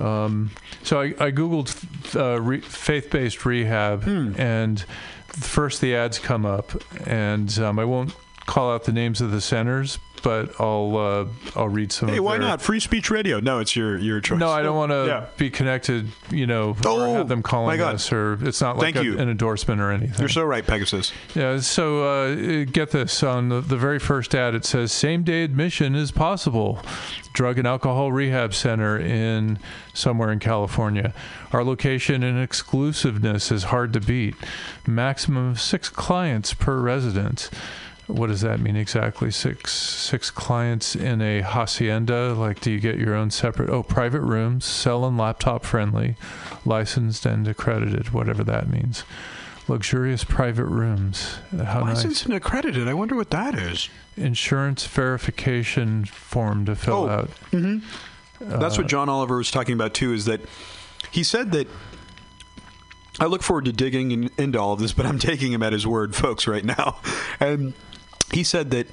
Um, so I, I googled uh, re- faith-based rehab,
Hmm.
and first the ads come up, and um, I won't call out the names of the centers, but I'll uh, I'll read some.
Hey, why
their-
not? Free speech radio. No, it's your your choice.
No, I don't want to
Yeah.
be connected, you know,
Oh,
or have them calling us, or it's not like
Thank
a-
you.
an endorsement or anything.
You're so right, Pegasus.
Yeah, so uh, get this on the, the very first ad, it says same day admission is possible. Drug and alcohol rehab center in somewhere in California. Our location and exclusiveness is hard to beat. Maximum of six clients per resident. What does that mean exactly? Six six clients in a hacienda? Like, do you get your own separate? Oh, private rooms, cell and laptop friendly, licensed and accredited, whatever that means luxurious private rooms. How
Licensed and accredited. I wonder what that is.
Insurance verification form to fill
Oh.
out. Mm-hmm.
That's what uh, John Oliver was talking about too. Is that he said that. I look forward to digging in, into all of this, but I'm taking him at his word, folks, right now. And he said that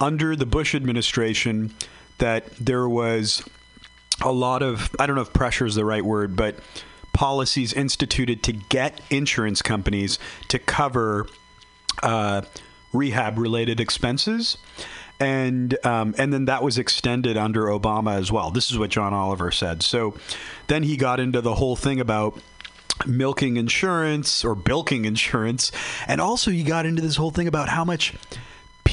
under the Bush administration, that there was a lot of I don't know if pressure is the right word, but policies instituted to get insurance companies to cover uh, rehab related expenses. And um, and then that was extended under Obama as well. This is what John Oliver said. So then he got into the whole thing about milking insurance or bilking insurance, and also he got into this whole thing about how much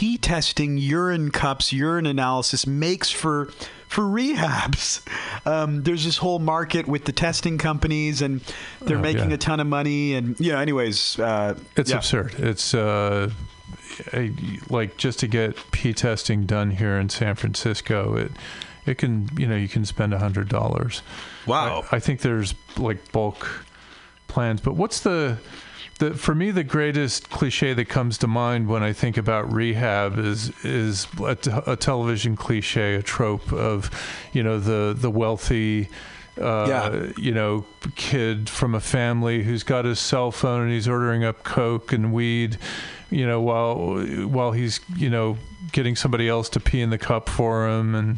pee testing, urine cups, urine analysis makes for for rehabs. Um, there's this whole market with the testing companies, and they're
Oh,
making
yeah.
a ton of money. And yeah, anyways, uh,
It's
yeah.
absurd. It's uh, a, like just to get pee testing done here in San Francisco. It it can you know you can spend a hundred dollars.
Wow.
I, I think there's like bulk plans, but what's the the for me the greatest cliche that comes to mind when I think about rehab is is a, t- a television cliche, a trope of you know the the wealthy. Uh,
Yeah.
you know, kid from a family who's got his cell phone and he's ordering up coke and weed, you know, while while he's you know getting somebody else to pee in the cup for him and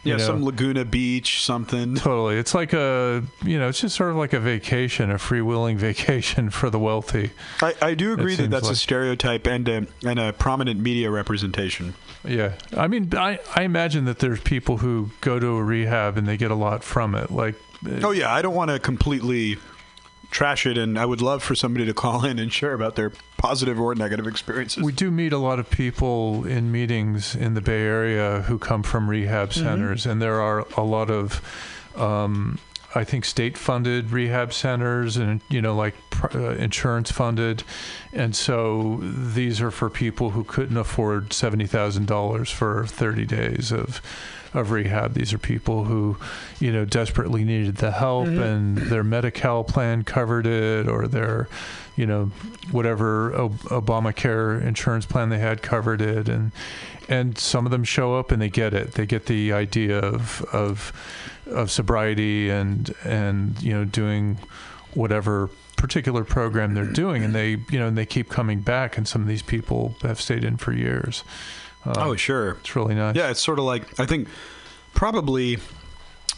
yeah,
know,
some Laguna Beach, something.
Totally. It's like a, you know, it's just sort of like a vacation, a freewheeling vacation for the wealthy.
I, I do agree that that's a stereotype and a, and a prominent media representation.
Yeah. I mean, I, I imagine that there's people who go to a rehab and they get a lot from it. Like,
Oh yeah, I don't want to completely trash it, and I would love for somebody to call in and share about their positive or negative experiences.
we do meet a lot of people in meetings in the Bay Area who come from rehab centers, and there are a lot of, um, I think, state-funded rehab centers, and you know, like pr- uh, insurance-funded, and so these are for people who couldn't afford seventy thousand dollars for thirty days of. Of rehab, these are people who, you know, desperately needed the help, mm-hmm. and their Medi-Cal plan covered it, or their, you know, whatever Ob- Obamacare insurance plan they had covered it, and and some of them show up and they get it. They get the idea of of of sobriety and and you know doing whatever particular program they're doing, and they you know and they keep coming back. And some of these people have stayed in for years. Um,
oh sure,
it's really nice.
yeah, it's sort of like I think probably.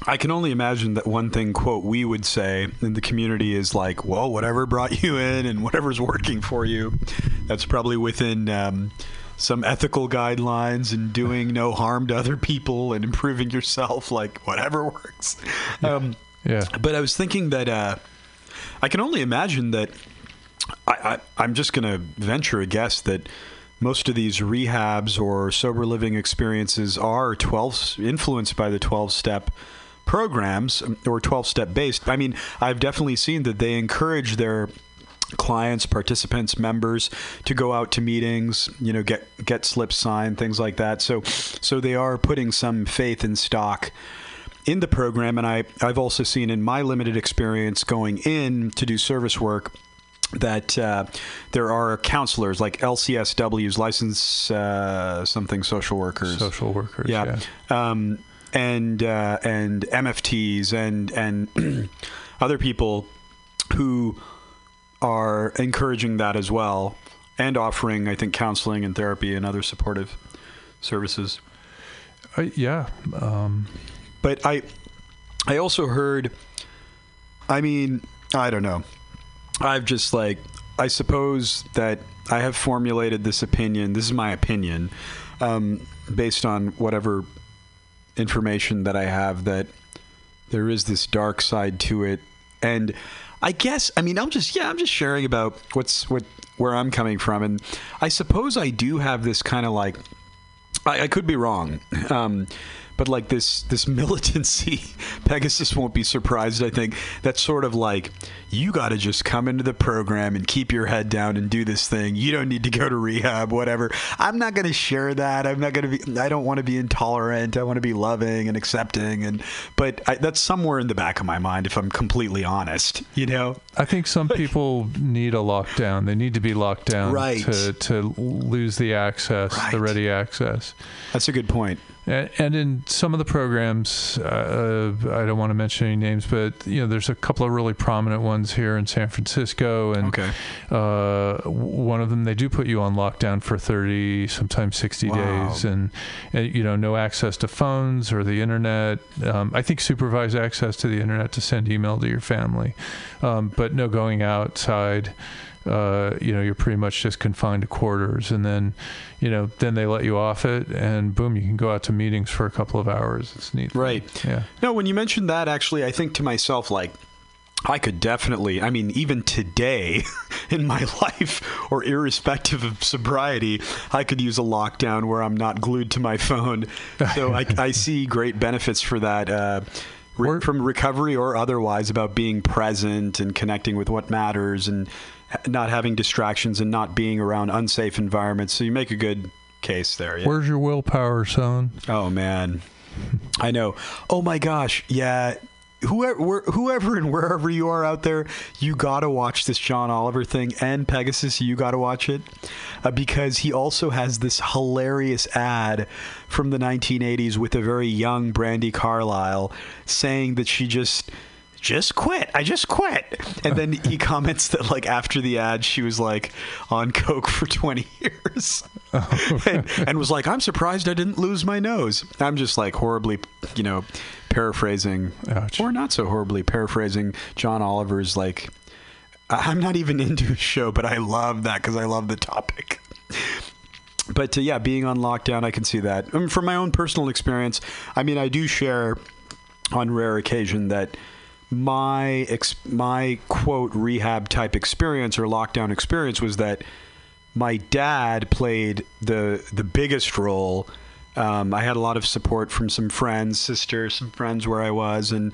I can only imagine that one thing, quote, we would say in the community is like, well, whatever brought you in and whatever's working for you, that's probably within um, some ethical guidelines and doing no harm to other people and improving yourself, like whatever works. Um,
yeah.
but I was thinking that uh, I can only imagine that I, I, I'm just going to venture a guess that most of these rehabs or sober living experiences are 12 influenced by the 12 step programs um, or 12 step based. I mean, I've definitely seen that they encourage their clients, participants, members to go out to meetings, you know, get get slips signed, things like that. So so they are putting some faith in stock in the program and I I've also seen in my limited experience going in to do service work that uh, there are counselors like LCSWs, license uh, something social workers,
Social workers.
yeah, Um, and uh, and MFTs and and other people who are encouraging that as well and offering, I think, counseling and therapy and other supportive services.
Uh, yeah. Um,
But I, I also heard. I mean, I don't know. I've just like I suppose that I have formulated this opinion. This is my opinion, um, based on whatever information that I have that there is this dark side to it, and I guess I mean I'm just yeah I'm just sharing about what's what where I'm coming from, and I suppose I do have this kind of like I, I could be wrong. Um, but like this this militancy, Pegasus won't be surprised. I think that's sort of like you got to just come into the program and keep your head down and do this thing. You don't need to go to rehab, whatever. I'm not going to share that. I'm not going to be. I don't want to be intolerant. I want to be loving and accepting. And but I, that's somewhere in the back of my mind, if I'm completely honest. You know.
I think some people need a lockdown. They need to be locked down
Right.
to to lose the access,
Right.
the ready access.
That's a good point.
And, and in some of the programs, uh, I don't want to mention any names, but you know, there's a couple of really prominent ones here in San Francisco, and
Okay.
uh, one of them they do put you on lockdown for 30, sometimes 60
Wow.
days, and, and you know, no access to phones or the internet. Um, I think supervised access to the internet to send email to your family, um, but no going outside. Uh, you know, you're pretty much just confined to quarters, and then, you know, then they let you off it, and boom, you can go out to meetings for a couple of hours. It's neat.
Right.
Yeah.
No, when you mentioned that, actually, I think to myself, like, I could definitely, I mean, even today in my life, or irrespective of sobriety, I could use a lockdown where I'm not glued to my phone. So I, I see great benefits for that. Uh, re- from recovery or otherwise, about being present and connecting with what matters and not having distractions and not being around unsafe environments. So you make a good case there. Yeah.
Where's your willpower, son?
Oh man, I know. Oh my gosh, yeah. Whoever, whoever, and wherever you are out there, you gotta watch this John Oliver thing and Pegasus. You gotta watch it uh, because he also has this hilarious ad from the 1980s with a very young Brandy Carlisle saying that she just just quit. I just quit. And then he comments that like after the ad, she was like on coke for 20 years, and, and was like, "I'm surprised I didn't lose my nose." I'm just like horribly, you know, paraphrasing,
Ouch.
or not so horribly paraphrasing John Oliver's like. I'm not even into his show, but I love that because I love the topic. But uh, yeah, being on lockdown, I can see that. Um, from my own personal experience, I mean, I do share on rare occasion that my ex- my quote rehab type experience or lockdown experience was that my dad played the the biggest role. Um, I had a lot of support from some friends, sisters, some friends where I was, and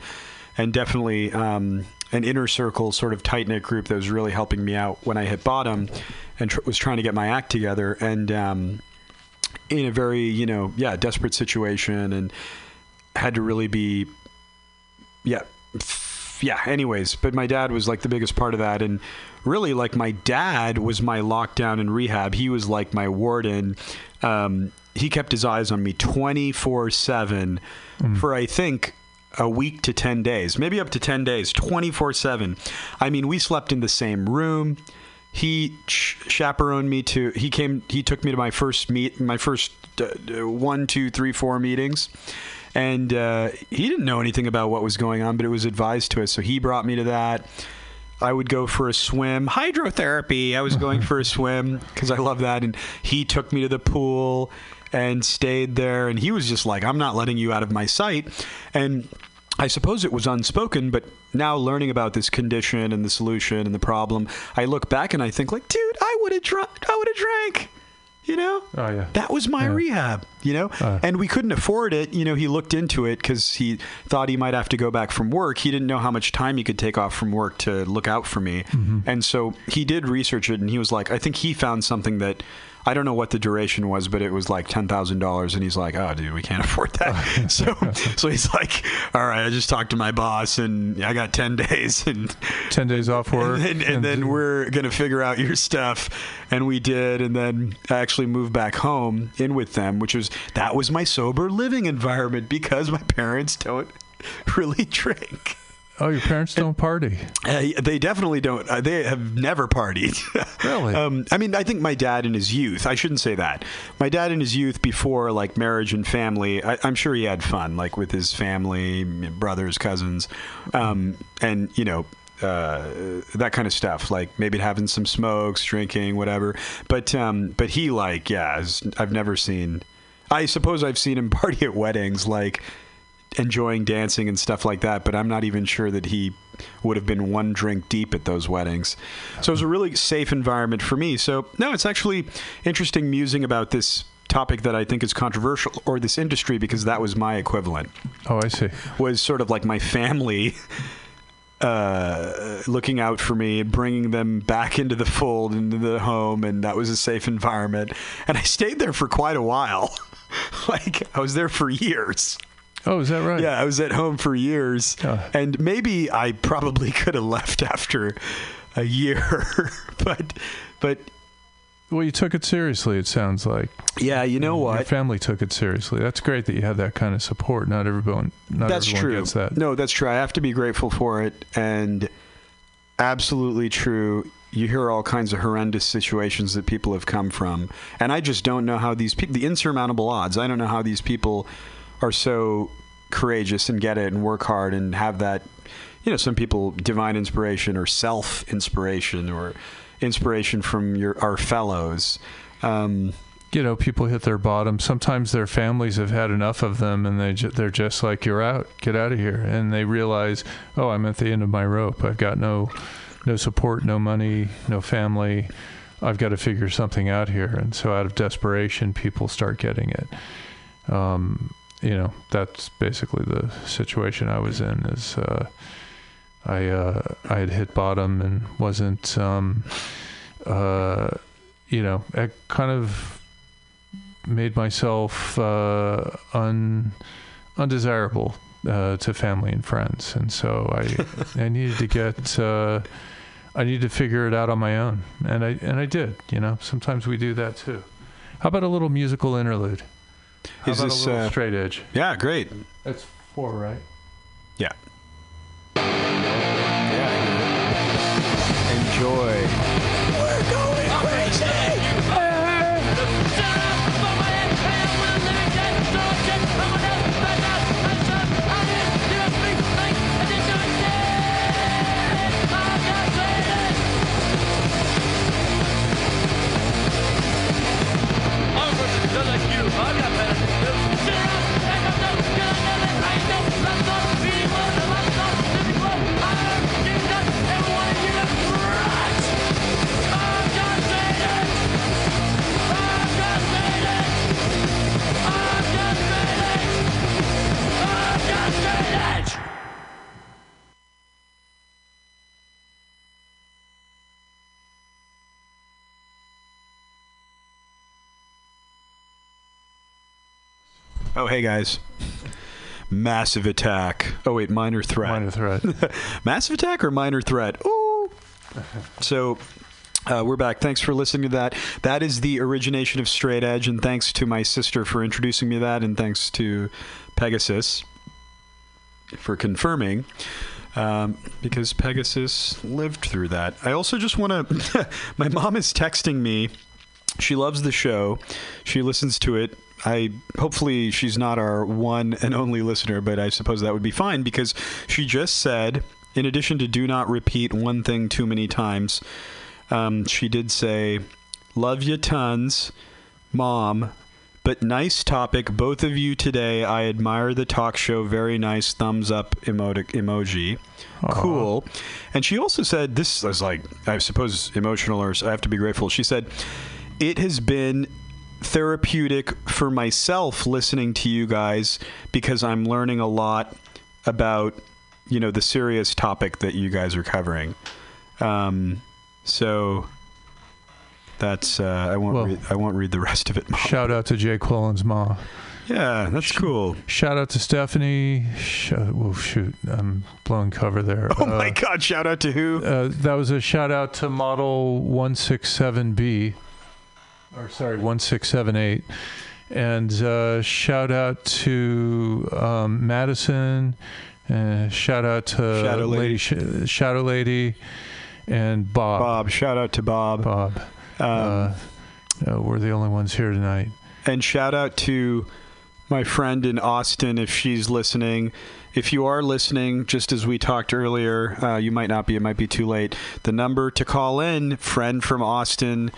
and definitely um, an inner circle, sort of tight knit group that was really helping me out when I hit bottom, and tr- was trying to get my act together. And um, in a very you know yeah desperate situation, and had to really be yeah yeah anyways. But my dad was like the biggest part of that. And really like my dad was my lockdown and rehab. He was like my warden. Um, he kept his eyes on me 24 7 for i think a week to 10 days maybe up to 10 days 24 7 i mean we slept in the same room. He ch- chaperoned me to he came he took me to my first meet my first uh, uh, one two three four meetings. And uh, he didn't know anything about what was going on but it was advised to us. So he brought me to that. I would go for a swim. Hydrotherapy. I was going for a swim because i love that. And he took me to the pool and stayed there and he was just like i'm not letting you out of my sight and I suppose it was unspoken, but now learning about this condition and the solution and the problem, I look back and I think like, dude, I would have drunk, I would have drank, you know?
Oh yeah.
That was my
Yeah.
rehab, you know?
Uh.
and we couldn't afford it. You know, he looked into it because he thought he might have to go back from work. He didn't know how much time he could take off from work to look out for me.
Mm-hmm.
And so he did research it and he was like, I think he found something that. I don't know what the duration was, but it was like ten thousand dollars, and he's like, "Oh, dude, we can't afford that." so, so he's like, "All right, I just talked to my boss, and I got ten days, and
Ten days off work,
and, then, and then we're gonna figure out your stuff and we did and then I actually moved back home in with them which was that was my sober living environment because my parents don't really drink
oh, your parents don't party.
uh, they definitely don't. Uh, they have never partied.
Really?
um, i mean i think my dad in his youth i shouldn't say that. My dad in his youth before like marriage and family I, i'm sure he had fun like with his family brothers cousins um, and you know uh, that kind of stuff. Like maybe having some smokes drinking whatever. But um, but he like yeah i've never seen i suppose i've seen him party at weddings like enjoying dancing and stuff like that, but I'm not even sure that he would have been one drink deep at those weddings. So it was a really safe environment for me. So, no, it's actually interesting musing about this topic that I think is controversial or this industry because that was my equivalent
Oh, I see.
was sort of like my family uh, looking out for me bringing them back into the fold, into the home, and that was a safe environment. And I stayed there for quite a while. like I was there for years.
Oh, is that right?
Yeah, I was at home for years,
Oh.
and maybe I probably could have left after a year, but but
well, you took it seriously. It sounds like
Yeah, you know what?
your family took it seriously. That's great that you had that kind of support. Not everyone, not
that's
everyone
true.
gets that.
No, that's true. I have to be grateful for it, and absolutely true. You hear all kinds of horrendous situations that people have come from, and I just don't know how these people, the insurmountable odds. I don't know how these people are so courageous and get it and work hard and have that. You know, some people divine inspiration or self inspiration or inspiration from your our fellows. Um,
you know, people hit their bottom. Sometimes their families have had enough of them, and they ju- they're just like, "You're out, get out of here." And they realize, "Oh, I'm at the end of my rope. I've got no no support, no money, no family. I've got to figure something out here." And so, out of desperation, people start getting it. Um, you know, that's basically the situation I was in. Is uh, I uh, I had hit bottom and wasn't. Um, uh, you know, I kind of made myself uh, un, undesirable uh, to family and friends, and so I I needed to get uh, I needed to figure it out on my own, and I and I did. You know, sometimes we do that too. How about a little musical interlude? How
Is this, uh,
straight edge?
yeah, great.
That's four, right?
Yeah. Enjoy. Hey guys. Massive attack. Oh wait, minor threat.
Minor threat.
Massive attack or minor threat? Ooh. so uh, we're back. Thanks for listening to that. That is the origination of Straight Edge, and thanks to my sister for introducing me to that, and thanks to Pegasus for confirming. Um, because Pegasus lived through that. I also just want to. my mom is texting me. She loves the show. She listens to it. I hopefully she's not our one and only listener, but I suppose that would be fine because she just said, in addition to do not repeat one thing too many times, um, she did say, "Love you tons, mom." But nice topic, both of you today. I admire the talk show. Very nice thumbs up emotic emoji. Cool. And she also said, this is like, I suppose emotional or I have to be grateful. She said, it has been therapeutic for myself listening to you guys because I'm learning a lot about, you know, the serious topic that you guys are covering. Um, so that's uh, I won't
Well-
read, I won't read the rest of it. Mom.
Shout out to Jay Quillen's mom.
Yeah, that's cool.
Shout out to Stephanie. Sh- oh shoot, I'm blowing cover there.
Oh my
Uh,
God! Shout out to who?
Uh, that was a shout out to model 167B, or sorry, 1678. And uh, shout out to um, Madison. Uh, shout out to
Shadow Lady.
Sh- Shadow Lady and Bob.
Bob. Shout out to Bob.
Bob.
Um,
uh, uh, we're the only ones here tonight.
and shout out to my friend in Austin if she's listening. If you are listening, just as we talked earlier, uh, you might not be. It might be too late. The number to call in, friend from Austin,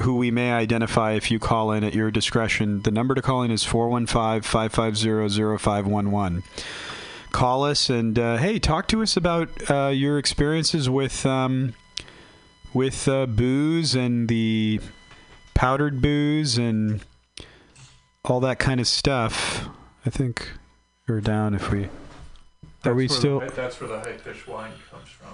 who we may identify if you call in at your discretion. The number to call in is 415 550 0511. Call us and, uh, hey, talk to us about uh, your experiences with. Um, with uh, booze and the powdered booze and all that kind of stuff. I think we're down if we. Are we still?
that's where the high fish wine comes from.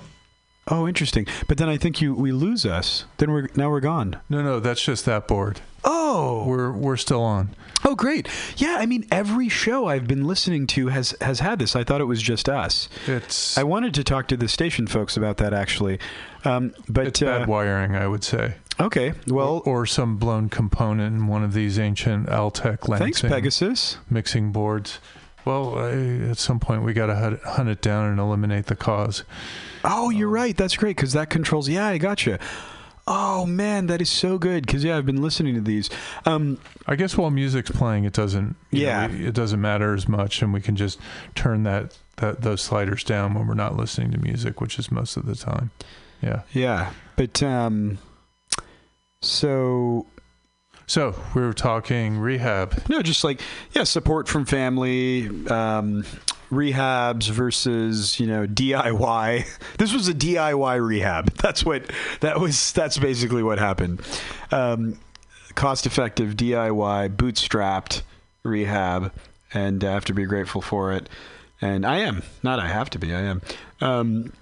Oh, interesting. But then I think you we lose us. Then we're now we're gone.
No, no, that's just that board.
Oh,
we're we're still on.
oh, great. Yeah, I mean, every show I've been listening to has has had this. I thought it was just us.
It's
I wanted to talk to the station folks about that actually, um, but
it's bad
uh,
wiring, I would say.
okay. Well,
or some blown component in one of these ancient Altec
thanks,
Lansing
Pegasus.
mixing boards. Well, at some point we got to hunt, it down and eliminate the cause.
Oh, you're right. That's great because that controls. Yeah, I gotcha. Oh man, that is so good. Because yeah, I've been listening to these. Um,
I guess while music's playing, it doesn't. you know,
Yeah.
we- it doesn't matter as much, and we can just turn that that those sliders down when we're not listening to music, which is most of the time. Yeah.
yeah, but um, so
So we were talking rehab.
no, just like yeah, support from family, um, rehabs versus you know DIY. This was a DIY rehab. That's what that was. That's basically what happened. Um, cost-effective DIY, bootstrapped rehab, and I have to be grateful for it. And I am not. I have to be. I am. Um,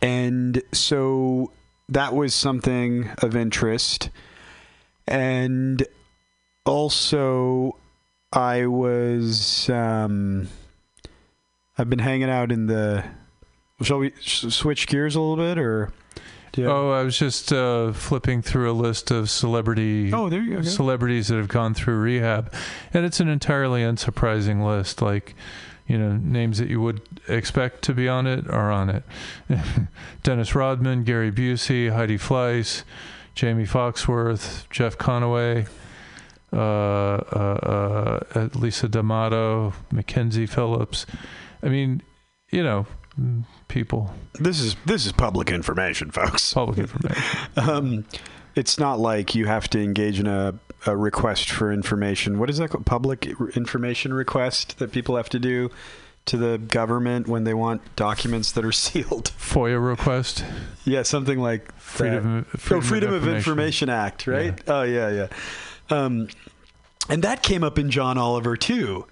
and so that was something of interest, and also I was um, I've been hanging out in the. Shall we switch gears a little bit, or? you-
Oh, I was just uh, flipping through a list of celebrity
oh, there you go.
celebrities that have gone through rehab, and it's an entirely unsurprising list. Like, you know, names that you would expect to be on it are on it. Dennis Rodman, Gary Busey, Heidi Fleiss, Jaimee Foxworth, Jeff Conaway, uh, uh, uh, Lisa D'Amato, Mackenzie Phillips. I mean, you know, mm, people,
This is this is public information, folks.
public information.
Um, it's not like you have to engage in a, a request for information. What is that called? Public information request that people have to do to the government when they want documents that are sealed.
FOIA request,
Yeah, something like that.
freedom,
oh, Freedom of Information Act, right? Oh, yeah, yeah. Um, and that came up in John Oliver too.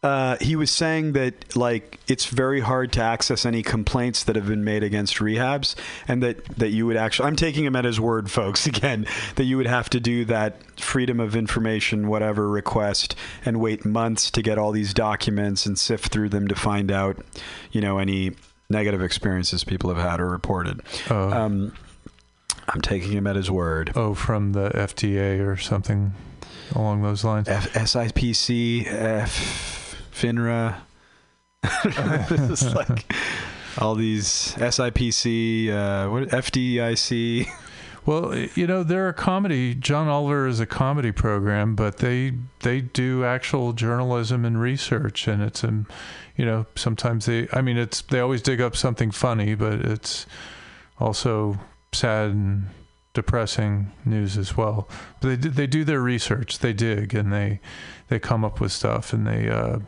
Uh, he was saying that like it's very hard to access any complaints that have been made against rehabs, and that that you would actually. I'm taking him at his word, folks. Again, that you would have to do that freedom of information, whatever request, and wait months to get all these documents and sift through them to find out, you know, any negative experiences people have had or reported.
Oh.
Um, I'm taking him at his word.
oh, from the FDA or something along those lines.
F- SIPC, F- FINRA. it's like all these SIPC, uh, what FDIC.
Well, you know, they're a comedy. John Oliver is a comedy program, but they they do actual journalism and research, and it's um, you know, sometimes they. I mean, it's they always dig up something funny, but it's also sad and depressing news as well. But they do, they do their research, they dig, and they they come up with stuff, and they. Uh,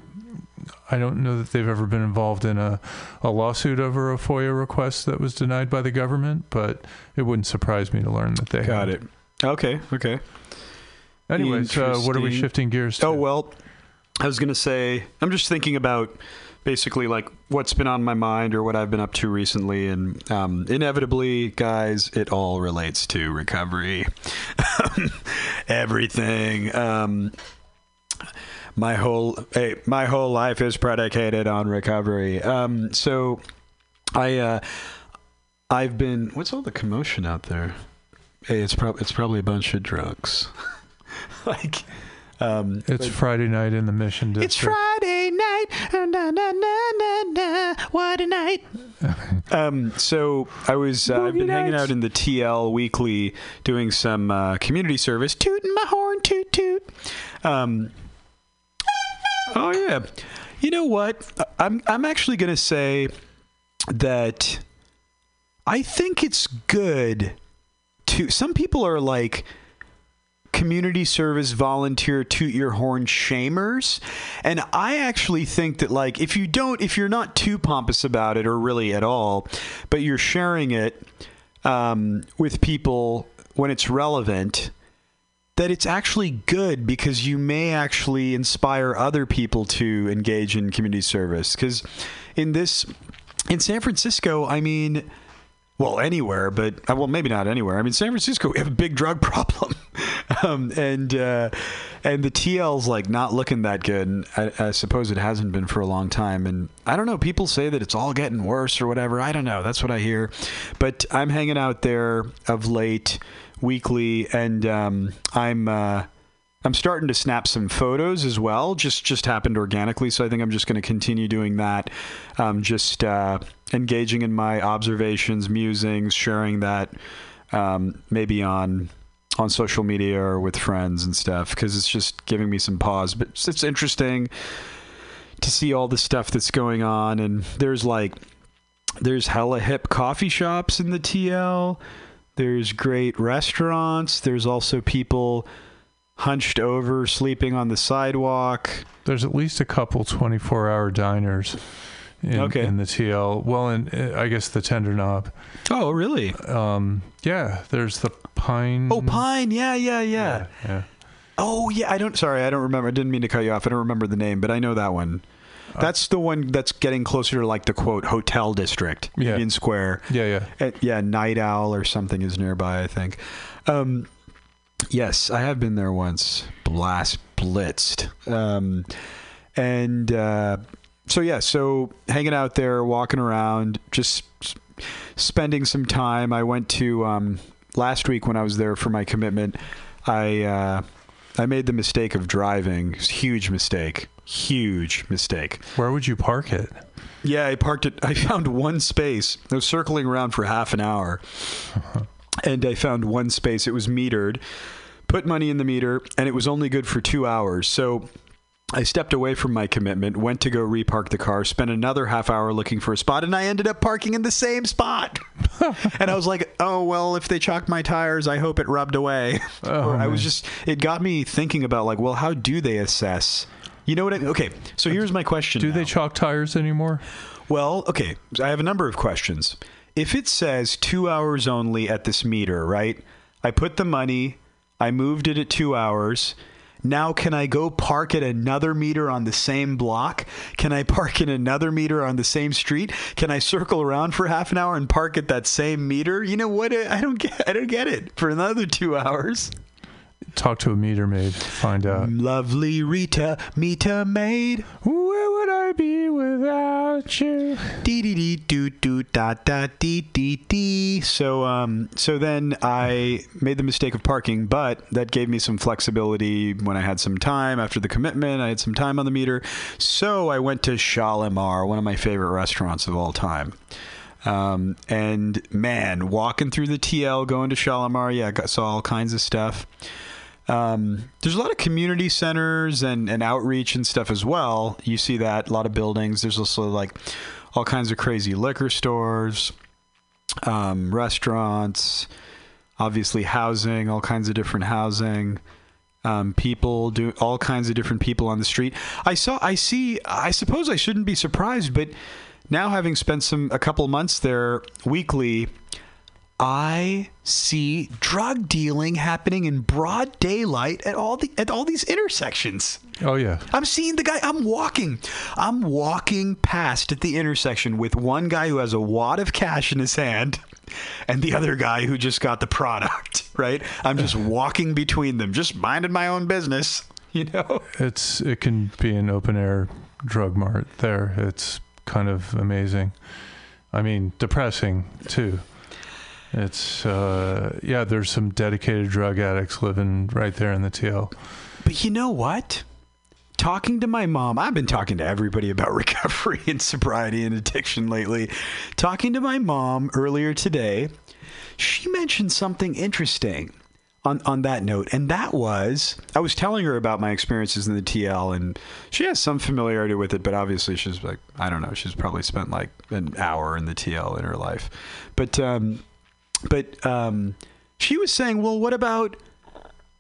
I don't know that they've ever been involved in a, a lawsuit over a FOIA request that was denied by the government, but it wouldn't surprise me to learn that they
Got
have.
it. Okay, okay.
Anyways, uh, what are we shifting gears to?
Oh, well, I was going to say, I'm just thinking about basically like what's been on my mind or what I've been up to recently. And um, inevitably, guys, it all relates to recovery. Everything. Um, my whole hey, my whole life is predicated on recovery. Um, so I uh, I've been what's all the commotion out there? Hey, it's probably it's probably a bunch of drugs. like um,
It's Friday night in the Mission District.
it's Friday night. Na, na, na, na, na, what a night. um, so I was, uh, I've been
Boogie
hanging out in the TL weekly doing some uh, community service, tooting my horn, toot toot. Um, oh yeah. You know what? I'm I'm actually gonna say that I think it's good to. Some people are like community service volunteer toot your horn shamers and i actually think that like if you don't if you're not too pompous about it or really at all but you're sharing it um, with people when it's relevant that it's actually good because you may actually inspire other people to engage in community service because in this in san francisco i mean well anywhere but uh, well maybe not anywhere i mean san francisco we have a big drug problem um, and uh, and the TL's like not looking that good. And I, I suppose it hasn't been for a long time. And I don't know. People say that it's all getting worse or whatever. I don't know. That's what I hear. But I'm hanging out there of late, weekly, and um, I'm. Uh, I'm starting to snap some photos as well. Just just happened organically, so I think I'm just going to continue doing that. Um, just uh, engaging in my observations, musings, sharing that um, maybe on on social media or with friends and stuff because it's just giving me some pause. But it's, it's interesting to see all the stuff that's going on, and there's like there's hella hip coffee shops in the TL. There's great restaurants. There's also people hunched over, sleeping on the sidewalk.
There's at least a couple 24 hour diners in,
Okay.
in the TL. Well, in uh, I guess the Tender Knob.
Oh, really?
Um, yeah, there's the Pine.
Oh, Pine. Yeah, yeah, yeah.
Yeah.
Oh, yeah. I don't. Sorry, I don't remember. I didn't mean to cut you off. I don't remember the name, but I know that one. That's the one that's getting closer to like the quote hotel district,
Yeah.
Union Square.
Yeah, yeah.
Uh, yeah, Night Owl or something is nearby. I think. Um, yes, I have been there once. Blast blitzed. Um, and uh, so yeah, so hanging out there, walking around, just spending some time. I went to um, last week when I was there for my commitment. I uh, I made the mistake of driving. Huge mistake. Huge mistake.
Where would you park it?
Yeah, I parked it. I found one space. I was circling around for half an hour, and I found one space. It was metered. Put money in the meter, and it was only good for two hours. So I stepped away from my commitment, went to go repark the car, spent another half hour looking for a spot, and I ended up parking in the same spot. and I was like, oh, well, if they chalked my tires, I hope it rubbed away.
Oh,
I was just, it got me thinking about, like, well, how do they assess? You know what I mean? Okay, so here's my question.
Do
now.
they chalk tires anymore?
Well, okay. I have a number of questions. If it says two hours only at this meter, right? I put the money, I moved it at two hours. Now, can I go park at another meter on the same block? Can I park in another meter on the same street? Can I circle around for half an hour and park at that same meter? You know what? I don't get. I don't get it. For another two hours.
Talk to a meter maid. Find out.
Lovely Rita, meter maid.
Where would I be without you?
dee dee dee doo doo da da dee dee dee. So um so then I made the mistake of parking, but that gave me some flexibility when I had some time after the commitment. I had some time on the meter, so I went to Shalimar, one of my favorite restaurants of all time. Um, and man, walking through the TL, going to Shalimar, yeah, I got, saw all kinds of stuff. Um, there's a lot of community centers and, and outreach and stuff as well. You see that a lot of buildings. There's also like all kinds of crazy liquor stores, um, restaurants, obviously housing, all kinds of different housing. Um, people do all kinds of different people on the street. I saw, I see, I suppose I shouldn't be surprised, but now having spent some a couple months there weekly, I see drug dealing happening in broad daylight at all the at all these intersections.
Oh yeah.
I'm seeing the guy. I'm walking. I'm walking past at the intersection with one guy who has a wad of cash in his hand, and the other guy who just got the product. Right. I'm just walking between them, just minding my own business. You know.
It's it can be an open air drug mart there. It's kind of amazing. I mean, depressing too. It's uh yeah, there's some dedicated drug addicts living right there in the TL.
But you know what? Talking to my mom, I've been talking to everybody about recovery and sobriety and addiction lately. Talking to my mom earlier today, she mentioned something interesting on, on that note. And that was I was telling her about my experiences in the TL, and she has some familiarity with it, but obviously she's like, I don't know, she's probably spent like an hour in the TL in her life. But, um, but um, she was saying, well, what about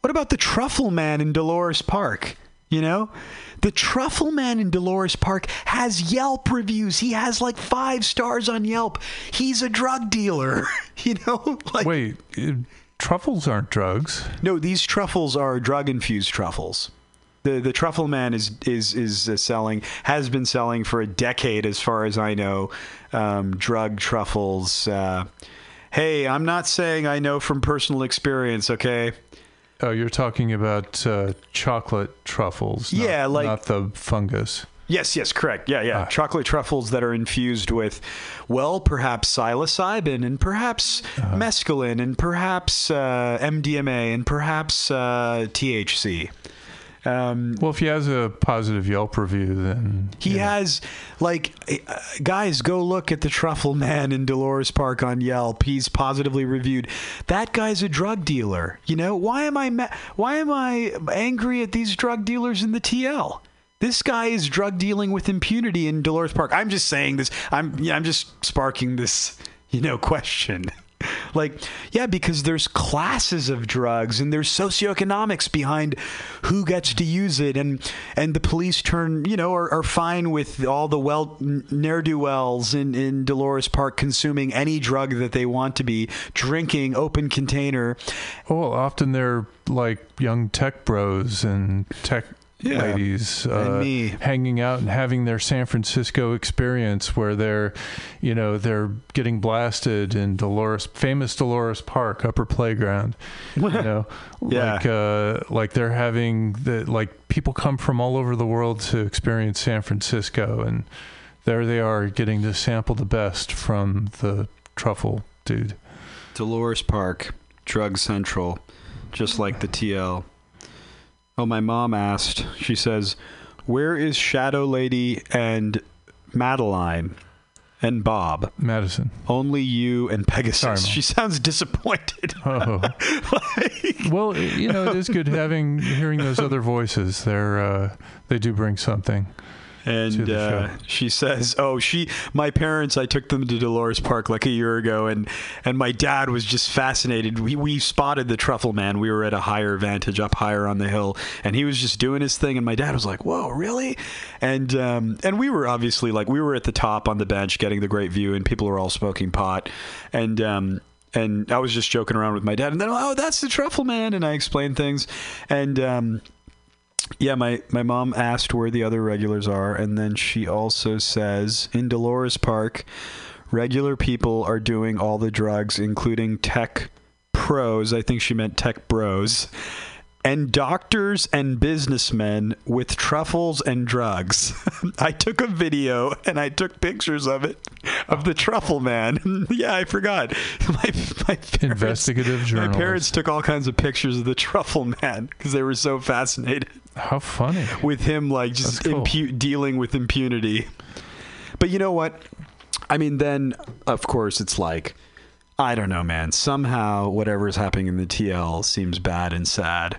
what about the truffle man in Dolores Park? You know, the truffle man in Dolores Park has Yelp reviews. He has like five stars on Yelp. He's a drug dealer. You know, like
Wait, truffles aren't drugs.
no, these truffles are drug infused truffles. The the truffle man is is is uh, selling has been selling for a decade, as far as I know, um, drug truffles. Uh, hey, I'm not saying I know from personal experience, okay,
Oh, you're talking about uh, chocolate truffles. not-
Yeah, like-
not the fungus.
Yes, yes, correct. Yeah, yeah.
Ah.
Chocolate truffles that are infused with, well, perhaps psilocybin and perhaps
Uh-huh.
mescaline and perhaps uh, MDMA and perhaps uh, THC. Um,
Well, if he has a positive Yelp review, then
he
know.
has, like, uh, guys, go look at the Truffle Man in Dolores Park on Yelp. He's positively reviewed. That guy's a drug dealer. You know why am I ma- why am I angry at these drug dealers in the TL? This guy is drug dealing with impunity in Dolores Park. I'm just saying this. I'm yeah, I'm just sparking this, you know, question. Like, yeah, because there's classes of drugs and there's socioeconomics behind who gets to use it, and and the police turn, you know, are, are fine with all the well ne'er do wells in in Dolores Park consuming any drug that they want to be drinking, open container.
Oh, well, often they're like young tech bros and tech
Yeah.
ladies uh, hanging out and having their San Francisco experience where they're, you know, they're getting blasted in Dolores, famous Dolores Park, upper playground. You know,
Yeah.
like uh, like they're having the like people come from all over the world to experience San Francisco, and there they are getting to sample the best from the truffle dude.
Dolores Park, Drug Central, just like the TL. Oh, my mom asked. She says, "Where is Shadow Lady and Madeline and Bob?
Madison.
Only you and Pegasus."
Sorry,
she sounds disappointed.
Oh. well, you know, it is good having hearing those other voices. They're uh, they do bring something.
And uh, she says, "Oh, she, my parents, I took them to Dolores Park like a year ago, and and my dad was just fascinated. We we spotted the truffle man. We were at a higher vantage, up higher on the hill, and he was just doing his thing. And my dad was like, "Whoa, really?" And um, and we were obviously like we were at the top on the bench, getting the great view, and people were all smoking pot, and um, and I was just joking around with my dad, and then oh, that's the truffle man, and I explained things, and um, yeah, my, my mom asked where the other regulars are, and then she also says in Dolores Park, regular people are doing all the drugs, including tech pros. I think she meant tech bros. And doctors and businessmen with truffles and drugs. I took a video and I took pictures of it, of the truffle man. yeah, I forgot. My, my parents,
Investigative
my parents took all kinds of pictures of the truffle man because they were so fascinated
How funny!
with him like just
cool.
impu- dealing with impunity. But you know what? I mean, then of course it's like I don't know, man. Somehow whatever's happening in the TL seems bad and sad,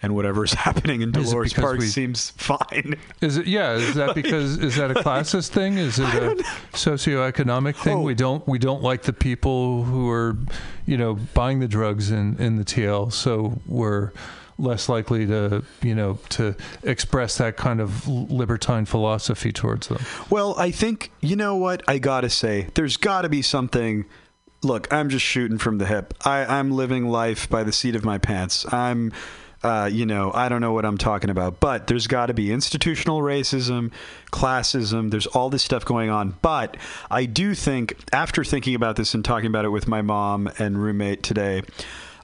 and whatever's happening in
Is
Dolores Park
we-
seems fine.
Is it? Yeah. Is that because? Is that a classist thing? Is it a socioeconomic thing?
Oh.
We don't. We don't like the people who are, you know, buying the drugs in in the TL. So we're less likely to, you know, to express that kind of libertine philosophy towards them.
Well, I think you know what I gotta say. There's got to be something. Look, I'm just shooting from the hip. I, I'm living life by the seat of my pants. I'm, uh, you know, I don't know what I'm talking about. But there's got to be institutional racism, classism. There's all this stuff going on. But I do think, after thinking about this and talking about it with my mom and roommate today,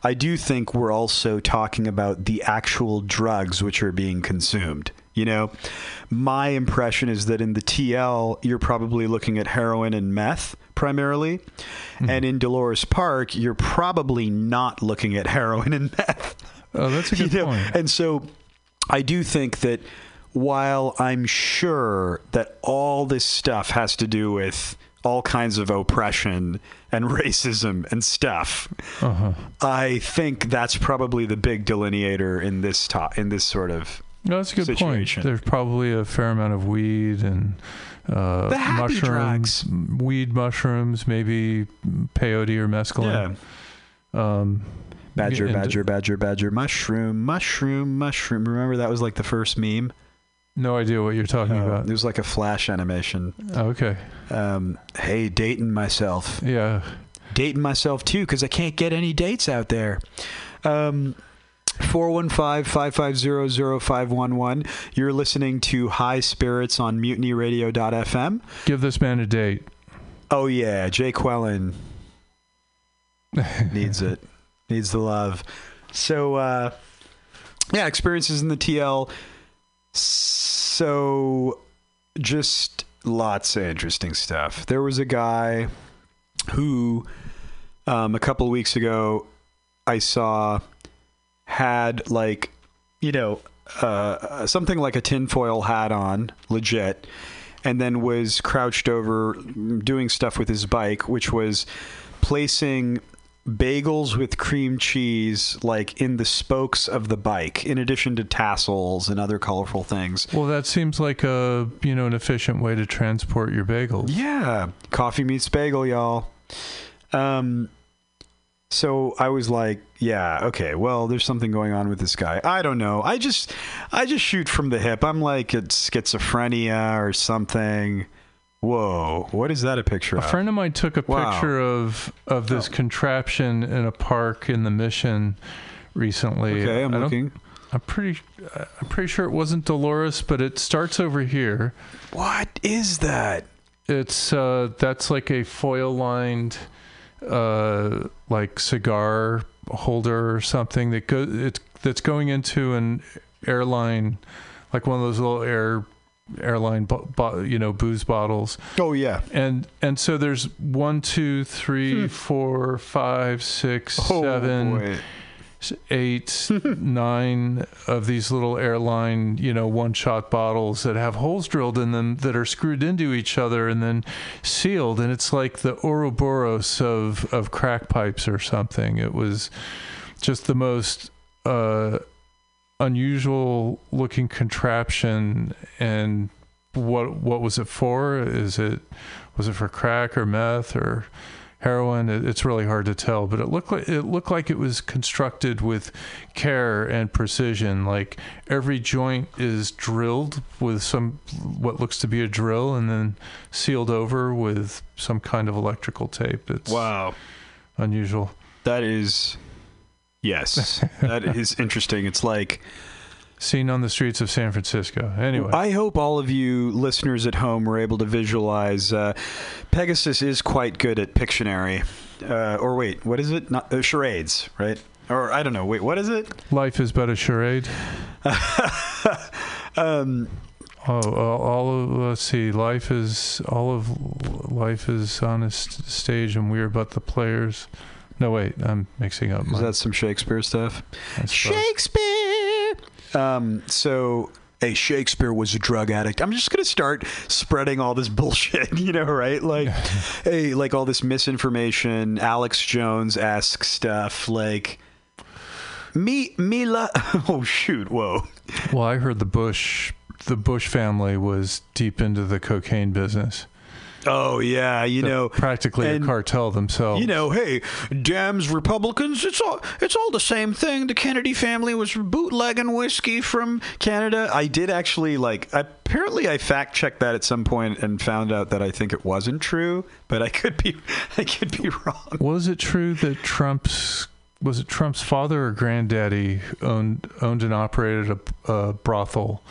I do think we're also talking about the actual drugs which are being consumed. You know, my impression is that in the TL, you're probably looking at heroin and meth primarily. Hmm. And in Dolores Park, you're probably not looking at heroin and meth.
Oh, that's a good
You know,
point.
And so I do think that while I'm sure that all this stuff has to do with all kinds of oppression and racism and stuff,
Uh-huh.
I think that's probably the big delineator in this to- in this sort of
No, that's a good
situation.
point. There's probably a fair amount of weed and uh, mushrooms, weed, mushrooms, maybe peyote or mescaline.
yeah.
Um,
Badger, badger, badger, badger, mushroom, mushroom, mushroom. Remember that was like the first meme.
No idea what you're talking
Uh,
about.
it was like a flash animation.
Okay.
Um, hey, dating myself.
Yeah.
dating myself too because I can't get any dates out there. Um, 415-550-0511. You're listening to High Spirits on mutinyradio.fm.
Give this man a date.
Oh yeah, Jay Quellen needs it. Needs the love. So uh yeah, experiences in the TL. So, just lots of interesting stuff. There was a guy who, um, a couple weeks ago, I saw had like, you know, uh, something like a tinfoil hat on, legit, and then was crouched over doing stuff with his bike, which was placing bagels with cream cheese like in the spokes of the bike in addition to tassels and other colorful things.
Well, that seems like a you know an efficient way to transport your bagels.
yeah. Coffee meets bagel y'all. Um so i was like yeah okay well there's something going on with this guy. I don't know. I just i just shoot from the hip. I'm like it's schizophrenia or something whoa what is that a picture
A
of
friend of mine took a
Wow.
picture of of this contraption in a park in the Mission recently.
okay i'm
I
looking
I'm pretty I'm pretty sure it wasn't Dolores, but it starts over here.
what is that
It's uh that's like a foil lined uh like cigar holder or something that go it's that's going into an airline like one of those little air airline bo- bo- you know booze bottles
oh yeah
and and so there's one two three four five six
oh
seven
boy.
eight, nine of these little airline, you know, one shot bottles that have holes drilled in them that are screwed into each other and then sealed. And it's like the Ouroboros of, of crack pipes or something. It was just the most uh, unusual looking contraption. And what what was it for? Is it was it for crack or meth or heroin it, it's really hard to tell but it looked like it looked like it was constructed with care and precision like every joint is drilled with some what looks to be a drill and then sealed over with some kind of electrical tape it's
wow
unusual
That is, yes, that is interesting. It's like
seen on the streets of San Francisco anyway
I hope all of you listeners at home were able to visualize. Uh, Pegasus is quite good at Pictionary, uh, or wait, what is it? Not uh, charades, right? Or I don't know. Wait, what is it?
life is but a charade
Um,
oh all, all of let's see life is all of life is on a st- stage and we're but the players no wait i'm mixing up
is
my,
that some Shakespeare stuff? Shakespeare. Um, so. Hey, Shakespeare was a drug addict. I'm just gonna start spreading all this bullshit, you know, right? Like, hey, like all this misinformation, Alex Jones esque stuff, like me, Mila. Oh shoot! Whoa.
Well, I heard the Bush, the Bush family was deep into the cocaine business.
Oh yeah, you
They're
know,
practically
and-
a cartel themselves.
you know, hey, Dems, Republicans, it's all it's all the same thing. The Kennedy family was bootlegging whiskey from Canada. I did actually like. Apparently, I fact checked that at some point and found out that I think it wasn't true, but I could be I could be wrong.
was it true that Trump's was it Trump's father or granddaddy owned owned and operated a, a brothel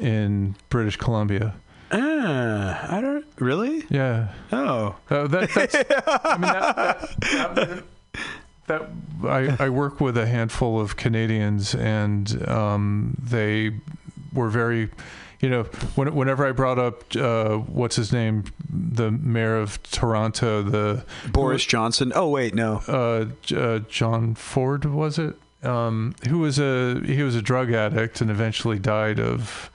in British Columbia?
Ah, I don't really.
Yeah,
Oh,
Uh, that, that's. I mean, that, that, that, I, I work with a handful of Canadians, and um, they were very, you know, when, whenever I brought up uh, what's his name, the mayor of Toronto, the
Boris Johnson. Oh wait, no.
uh, uh, John Ford was it? Um, who was a he was a drug addict and eventually died of.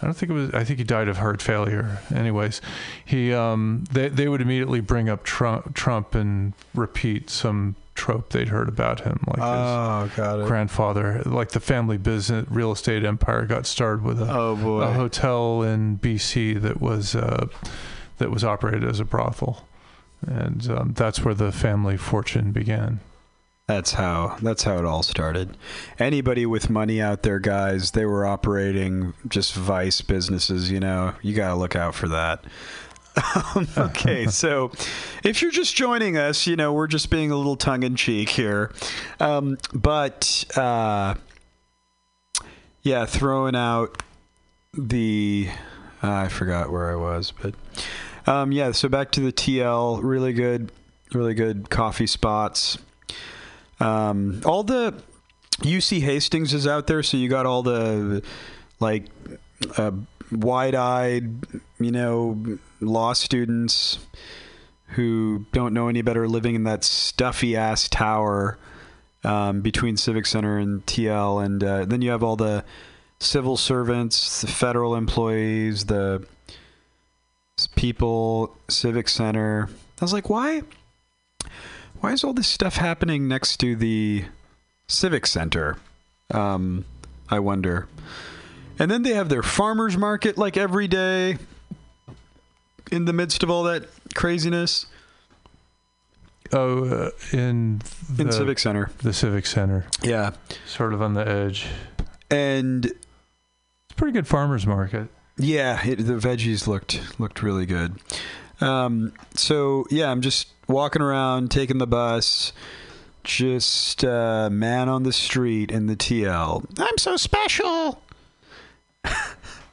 I don't think it was. I think he died of heart failure. Anyways, he um, they they would immediately bring up Trump, Trump and repeat some trope they'd heard about him, like his
Oh, it.
grandfather, like the family business real estate empire got started with a,
Oh
a hotel in BC that was uh, that was operated as a brothel, and um, that's where the family fortune began.
That's how that's how it all started. Anybody with money out there, guys, they were operating just vice businesses, you know. You got to look out for that. Um, okay, so if you're just joining us, you know, we're just being a little tongue in cheek here. Um, but uh, yeah, throwing out the I forgot where I was, but um, yeah, so back to the TL, really good really good coffee spots. Um, all the UC Hastings is out there, so you got all the like uh, wide-eyed, you know, law students who don't know any better living in that stuffy ass tower um, between Civic Center and TL, and uh, then you have all the civil servants, the federal employees, the people, Civic Center. I was like, why? Why is all this stuff happening next to the Civic Center? Um, I wonder. And then they have their farmers market like every day in the midst of all that craziness
Oh, uh, in the
in Civic Center.
the Civic Center,
Yeah.
sort of on the edge.
And
It's a pretty good farmers market.
yeah, it, the veggies looked looked really good. Um, so yeah, I'm just walking around, taking the bus, just uh, man on the street in the TL. I'm so special.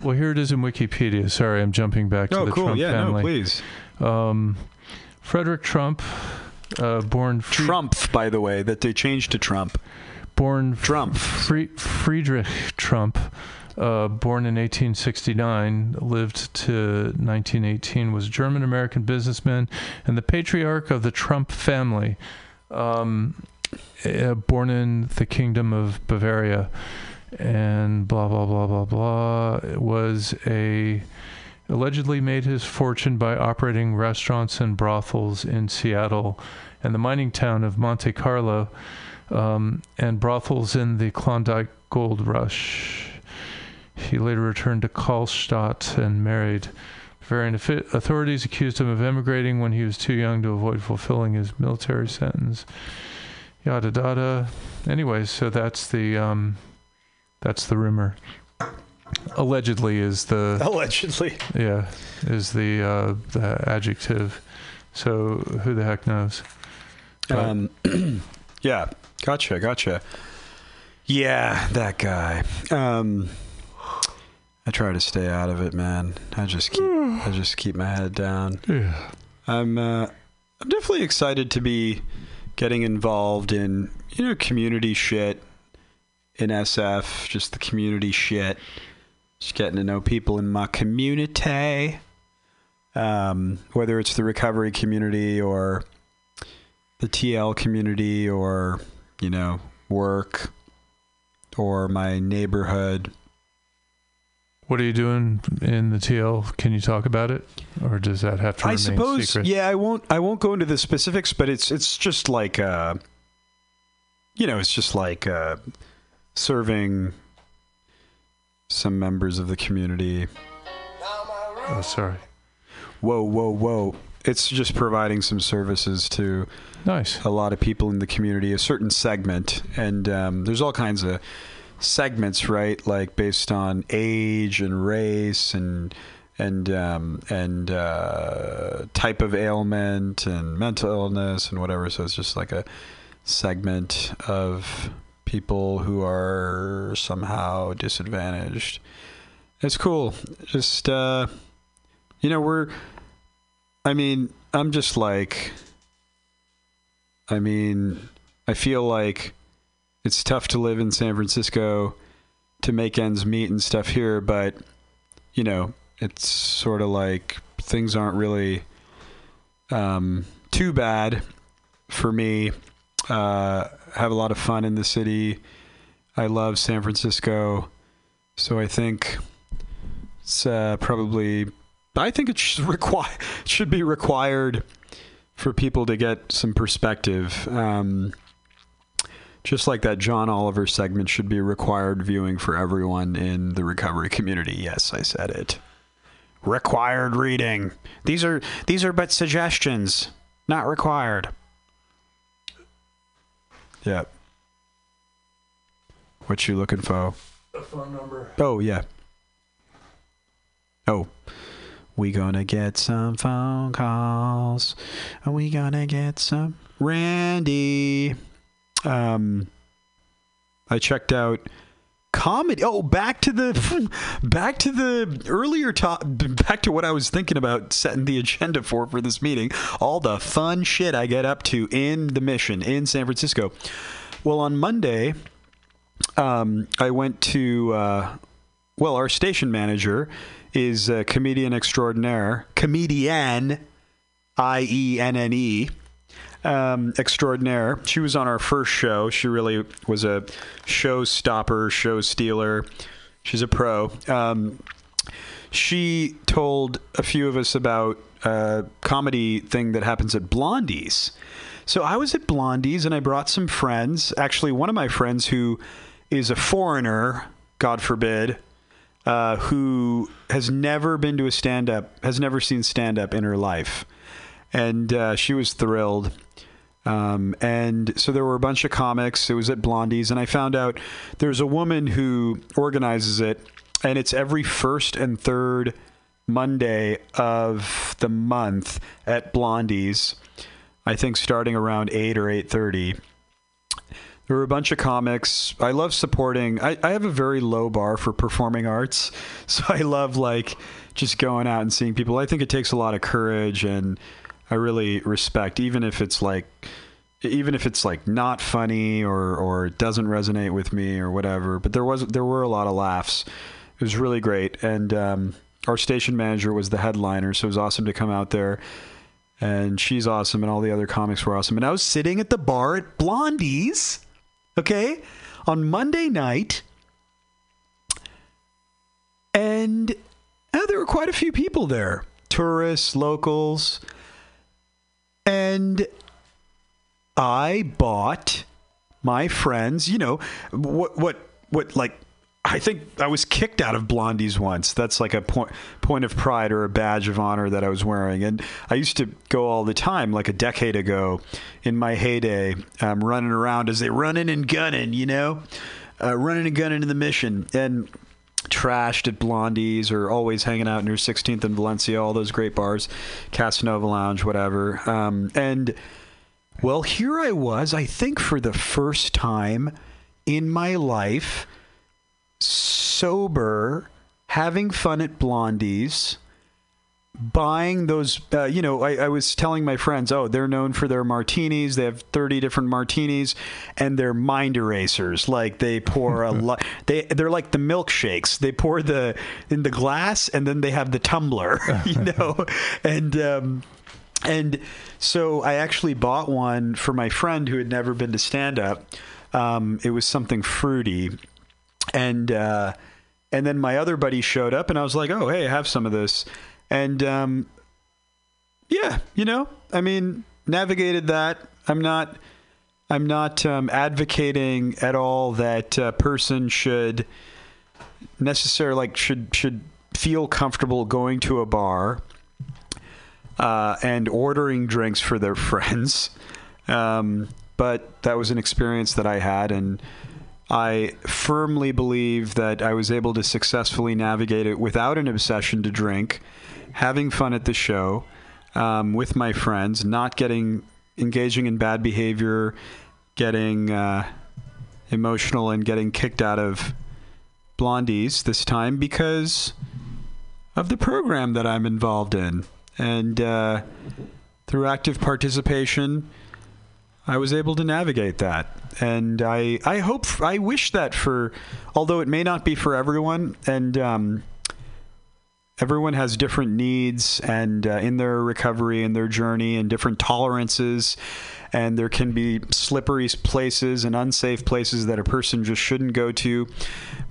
Well, here it is in Wikipedia. Sorry, I'm jumping back to
Oh,
the
cool.
Trump
yeah,
family.
no, please.
Um, Frederick Trump, uh, born
Trump, by the way, that they changed to Trump.
born
Trump.
Fri- Friedrich Trump, uh, born in 1869, lived to 1918, was a German American businessman and the patriarch of the Trump family. Um, uh, born in the Kingdom of Bavaria, and blah blah blah blah blah. Was a allegedly made his fortune by operating restaurants and brothels in Seattle and the mining town of Monte Carlo, um, and brothels in the Klondike Gold Rush. He later returned to Kallstadt and married. Bavarian authorities accused him of emigrating when he was too young to avoid fulfilling his military sentence. Yada yada. Anyway, so that's the um, that's the rumor. Allegedly is the
Allegedly.
yeah, is the uh, the adjective. So who the heck knows? But-
Um, yeah, gotcha, gotcha. Yeah, that guy. Um, I try to stay out of it, man. I just keep, I just keep my head down.
yeah.
I'm, uh, I'm definitely excited to be getting involved in, you know, community shit in SF, just the community shit. Just getting to know people in my community. Um, whether it's the recovery community or the TL community or, you know, work or my neighborhood.
What are you doing in the TL? Can you talk about it, or does that have to
I suppose
secret?
yeah, I won't I won't go into the specifics, but it's it's just like uh you know, it's just like uh serving some members of the community.
Oh, sorry.
Whoa, whoa, whoa. It's just providing some services to
Nice.
a lot of people in the community, a certain segment, and um, there's all kinds of segments, right? Like based on age and race and and um, and uh, type of ailment and mental illness and whatever. So it's just like a segment of people who are somehow disadvantaged. It's cool. Just uh, you know, we're. I mean, I'm just like. I mean, I feel like it's tough to live in San Francisco to make ends meet and stuff here, but you know, it's sort of like things aren't really um, too bad for me. Uh, have a lot of fun in the city. I love San Francisco, so I think it's uh, probably. I think it should require should be required for people to get some perspective. Um, just like that John Oliver segment should be required viewing for everyone in the recovery community. Yes, I said it. Required reading. These are these are but suggestions, not required. Yeah. What you looking for?
The phone number.
Oh yeah. Oh. We gonna get some phone calls. Are we gonna get some Randy? Um I checked out comedy. Oh, back to the back to the earlier top back to what I was thinking about setting the agenda for for this meeting. All the fun shit I get up to in the mission in San Francisco. Well, on Monday, um, I went to, uh, well, our station manager is a comedian extraordinaire, comedian, I E N N E, um, extraordinaire. She was on our first show. She really was a showstopper, show stealer. She's a pro. Um, she told a few of us about a comedy thing that happens at Blondie's. So I was at Blondie's and I brought some friends. Actually, one of my friends who is a foreigner, God forbid, uh, who has never been to a stand up, has never seen stand up in her life. And uh, she was thrilled. Um, and so there were a bunch of comics. It was at Blondie's, and I found out there's a woman who organizes it, and it's every first and third Monday of the month at Blondie's. I think starting around eight or eight thirty. There were a bunch of comics. I love supporting. I, I have a very low bar for performing arts, so I love like just going out and seeing people. I think it takes a lot of courage, and I really respect, even if it's like, even if it's like not funny or or doesn't resonate with me or whatever. But there was there were a lot of laughs. It was really great, and um, our station manager was the headliner, so it was awesome to come out there and she's awesome, and all the other comics were awesome. And I was sitting at the bar at Blondie's, okay, on Monday night, and uh, there were quite a few people there tourists, locals, and I bought my friends, you know, what, what, what, like, I think I was kicked out of Blondie's once. That's like a point point of pride or a badge of honor that I was wearing. And I used to go all the time, like a decade ago, in my heyday, um, running around as they running and gunning, you know, uh, running and gunning in the mission and trashed at Blondie's or always hanging out near 16th and Valencia, all those great bars, Casanova Lounge, whatever. Um, and well, here I was. I think for the first time in my life sober, having fun at Blondie's, buying those. Uh, you know, I, I, was telling my friends, oh, they're known for their martinis. They have thirty different martinis, and they're mind erasers. Like they pour a lot. They they're like the milkshakes. They pour the in the glass, and then they have the tumbler. You know, and. Um, and so I actually bought one for my friend who had never been to stand up. Um, it was something fruity, and uh, and then my other buddy showed up, and I was like, "Oh, hey, have some of this," and um, yeah, you know, I mean, navigated that. I'm not, I'm not um, advocating at all that a person should necessarily like should should feel comfortable going to a bar uh, and ordering drinks for their friends. Um, but that was an experience that I had, and I firmly believe that I was able to successfully navigate it without an obsession to drink, having fun at the show um, with my friends, not getting engaging in bad behavior, getting uh, emotional, and getting kicked out of Blondie's this time because of the program that I'm involved in. And uh, through active participation, I was able to navigate that. And I, I hope, I wish that for, although it may not be for everyone, and um, everyone has different needs and uh, in their recovery and their journey and different tolerances. And there can be slippery places and unsafe places that a person just shouldn't go to.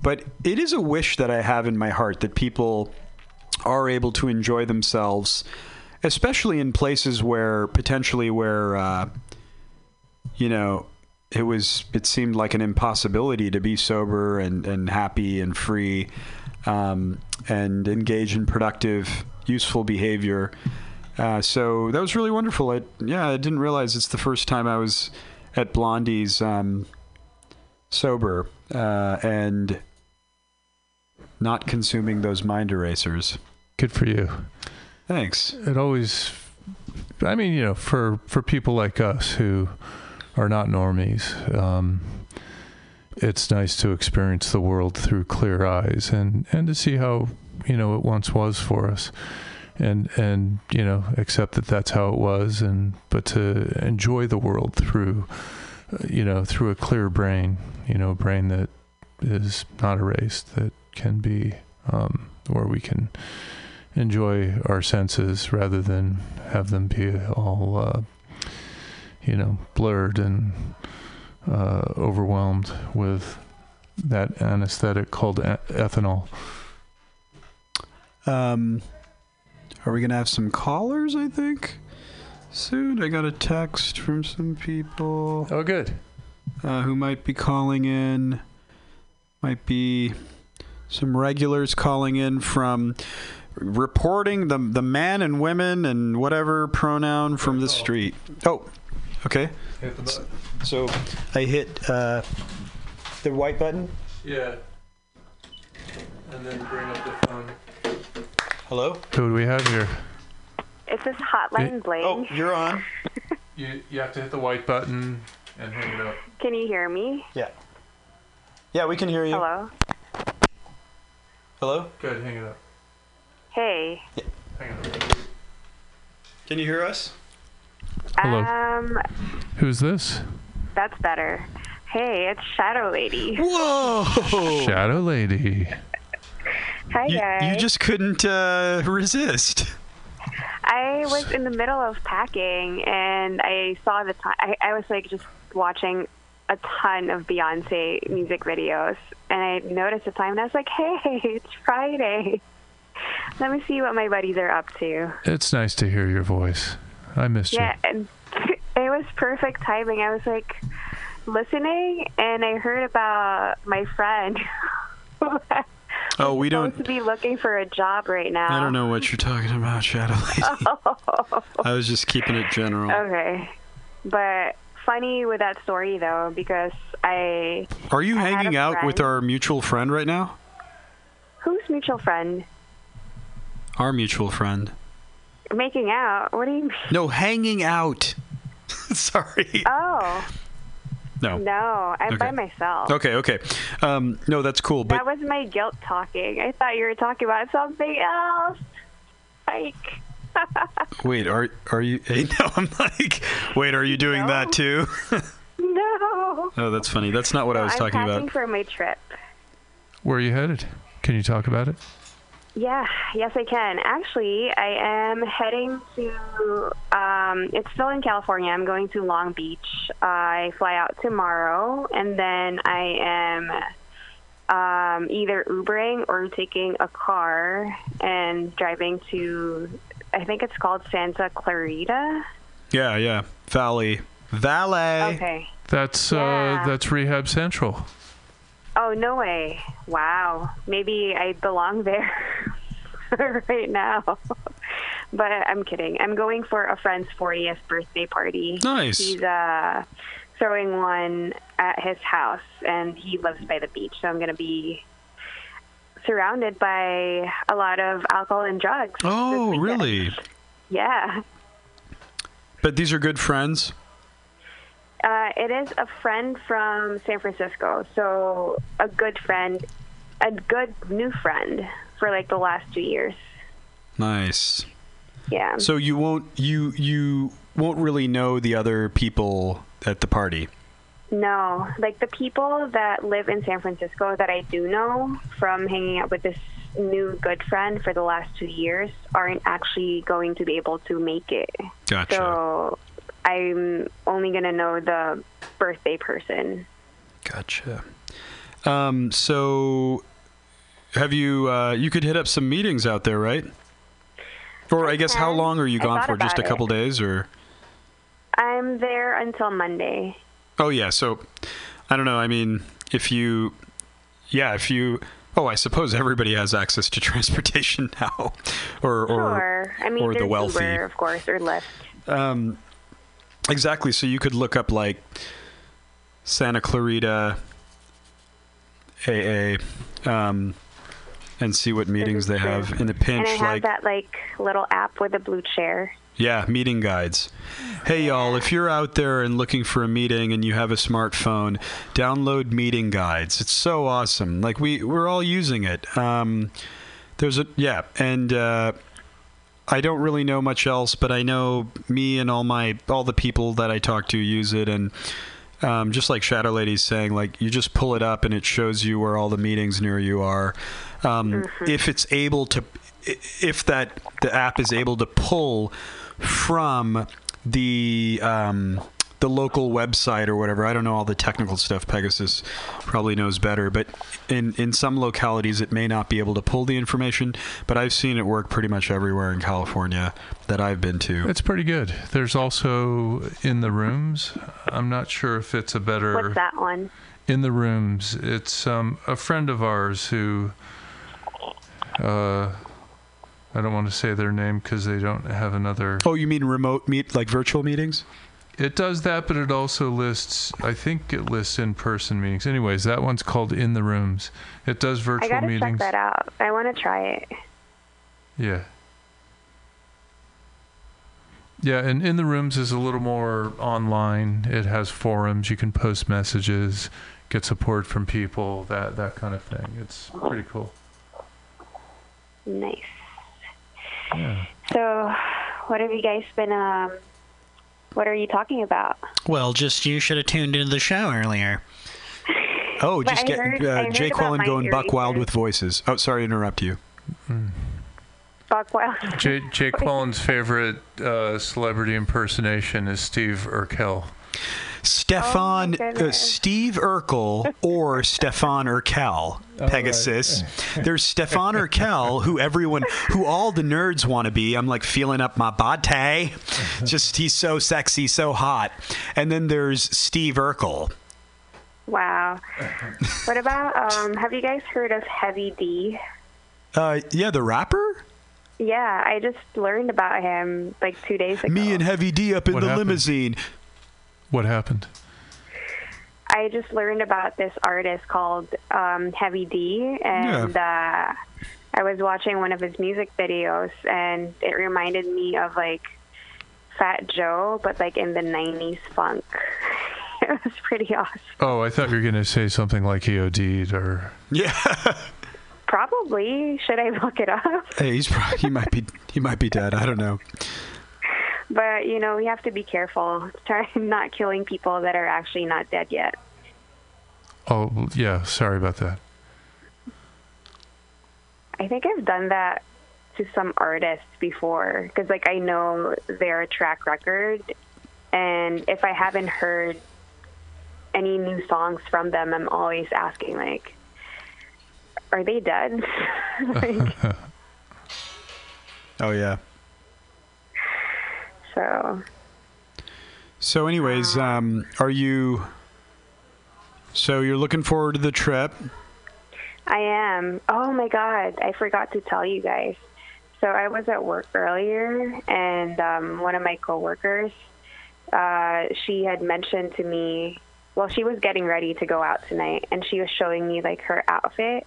But it is a wish that I have in my heart that people are able to enjoy themselves, especially in places where potentially where, uh, you know, it was it seemed like an impossibility to be sober and, and happy and free um, and engage in productive, useful behavior. Uh, so that was really wonderful. I, yeah, I didn't realize it's the first time I was at Blondie's um, sober uh, and not consuming those mind erasers.
Good for you.
Thanks.
It always, I mean, you know, for for people like us who are not normies. Um, it's nice to experience the world through clear eyes and, and to see how you know it once was for us. And and you know accept that that's how it was and but to enjoy the world through uh, you know through a clear brain you know a brain that is not erased that can be um, where we can enjoy our senses rather than have them be all uh, you know blurred and uh, overwhelmed with that anesthetic called a- ethanol.
Um, are we gonna have some callers? I think soon. I got a text from some people
Oh, good.
uh, who might be calling in. Might be some regulars calling in from reporting the the man and women and whatever pronoun from the street. Oh, okay.
Hit the button.
So I hit uh, the white button.
Yeah. And then bring up the phone.
Hello.
Who do we have here?
Is this Hotline Bling?
Oh, you're on.
You you have to hit the white button and hang it up.
Can you hear me?
Yeah. Yeah, we can hear you.
Hello?
Hello.
Good, hang it up.
Hey.
Hang it up.
Can you hear us?
Hello.
Um,
Who's this?
that's better. Hey, it's Shadow Lady.
Whoa!
Shadow Lady.
Hi,
You,
guys.
you just couldn't uh, resist.
I was in the middle of packing and I saw the time. I, I was like just watching a ton of Beyonce music videos and I noticed the time and I was like, hey, it's Friday. Let me see what my buddies are up to.
It's nice to hear your voice. I missed you.
Yeah, and it was perfect timing. I was like listening, and I heard about my friend.
Oh, we don't.
to be looking for a job right now.
I don't know what you're talking about, Shadow Lady. I was just keeping it general.
Okay, but funny with that story though, because I
Are you
I
hanging
a
out with our mutual friend right now?
who's mutual friend
Our mutual friend.
Making out. What do you mean?
No, hanging out. Sorry.
Oh
No.
no, I'm by myself.
Okay, okay. Um, no, that's cool. But
That was my guilt talking. I thought you were talking about something else. Like.
wait, are are you? Hey, no, I'm like, wait, are you doing
No.
that too?
No.
oh, that's funny. That's not what I was
I'm
talking
packing
about.
for my trip.
Where are you headed? Can you talk about it?
Yeah, yes, I can. Actually, I am heading to. Um, it's still in California. I'm going to Long Beach. I fly out tomorrow, and then I am um, either Ubering or taking a car and driving to. I think it's called Santa Clarita.
Yeah, yeah. Valley. Valley.
Okay.
That's
Yeah.
uh that's Rehab Central.
Oh no way! Wow, maybe I belong there right now. but I'm kidding. I'm going for a friend's 40th birthday party.
Nice.
He's uh, throwing one at his house, and he lives by the beach. So I'm going to be surrounded by a lot of alcohol and drugs.
Oh, really?
Yeah.
But these are good friends.
Uh, it is a friend from San Francisco, so a good friend, a good new friend for like the last two years.
Nice.
Yeah.
So you won't you you won't really know the other people at the party.
no, like the people that live in San Francisco that I do know from hanging out with this new good friend for the last two years aren't actually going to be able to make it.
Gotcha.
So I'm only going to know the birthday person.
Gotcha. Um, so have you uh, you could hit up some meetings out there, right? Or I, guess how long are you gone for? Just a
about it.
couple days or
I'm there until Monday.
Oh yeah, so I don't know. I mean, if you yeah, if you oh, I suppose everybody has access to transportation now. or or
Sure. I mean,
or the wealthy.
Uber, of course, or Lyft.
Um, exactly. So you could look up like Santa Clarita AA, um, and see what meetings they have in the pinch.
have
Like
that like little app with a blue chair.
yeah, meeting guides. Hey y'all, if you're out there and looking for a meeting and you have a smartphone, download meeting guides. It's so awesome. Like we we're all using it. Um, there's a yeah, and. Uh, I don't really know much else, but I know me and all my all the people that I talk to use it, and Um, just like Shadow Lady's saying, like you just pull it up and it shows you where all the meetings near you are. Um, If it's able to, if that the app is able to pull from the um, the local website or whatever. I don't know all the technical stuff. Pegasus probably knows better, but in in some localities it may not be able to pull the information. But I've seen it work pretty much everywhere in California that I've been to.
It's pretty good. There's also in the rooms. I'm not sure if it's a better
What's that one?
in the rooms. It's um, a friend of ours who. Uh, I don't want to say their name because they don't have another.
Oh, you mean remote meet like virtual meetings?
It does that, but it also lists. I think it lists in-person meetings. Anyways, that one's called In the Rooms. It does virtual I
gotta
meetings.
check that out. I want to try it.
Yeah. Yeah, and in the rooms is a little more online. It has forums. You can post messages, get support from people, that that kind of thing. It's pretty cool.
Nice.
Yeah.
So, what have you guys been? Um, what are you talking about?
Well, just you should have tuned into the show earlier.
Oh, just
I
get
heard- I
uh,
heard
Jake
about
Quillen
my
going buck wild with voices. Oh, sorry to interrupt you.
Buckwild.
Jay, Jake Quillen's favorite uh, celebrity impersonation is Steve Urkel.
Stefan, uh. Steve Urkel or Stefan Urkel, Pegasus. There's Stefan Urkel, who everyone, who all the nerds want to be. I'm like feeling up my body. Just he's so sexy, so hot. And then there's Steve Urkel.
Wow. what about? Um, have you guys heard of Heavy D?
Uh, yeah, the rapper.
Yeah, I just learned about him like two days ago.
Me and Heavy D up in
What
the
happened?
limousine.
What happened?
I just learned about this artist called um, Heavy D, and uh, I was watching one of his music videos, and it reminded me of like Fat Joe, but like in the '90s funk. it was pretty awesome.
Oh, I thought you were going to say something like he OD'd or.
Yeah.
Probably should I look it up?
hey, he's probably, he might be he might be dead. I don't know.
But you know, we have to be careful, try not killing people that are actually not dead yet.
Oh, yeah. Sorry about that.
I think I've done that to some artists before because, like, I know their track record, and if I haven't heard any new songs from them, I'm always asking, like, are they dead? like,
Oh yeah.
So
So, anyways, um, are you? So you're looking forward to the trip?
I am. Oh my god, I forgot to tell you guys. So I was at work earlier, and um, one of my coworkers, uh, she had mentioned to me. Well, she was getting ready to go out tonight, and she was showing me like her outfit,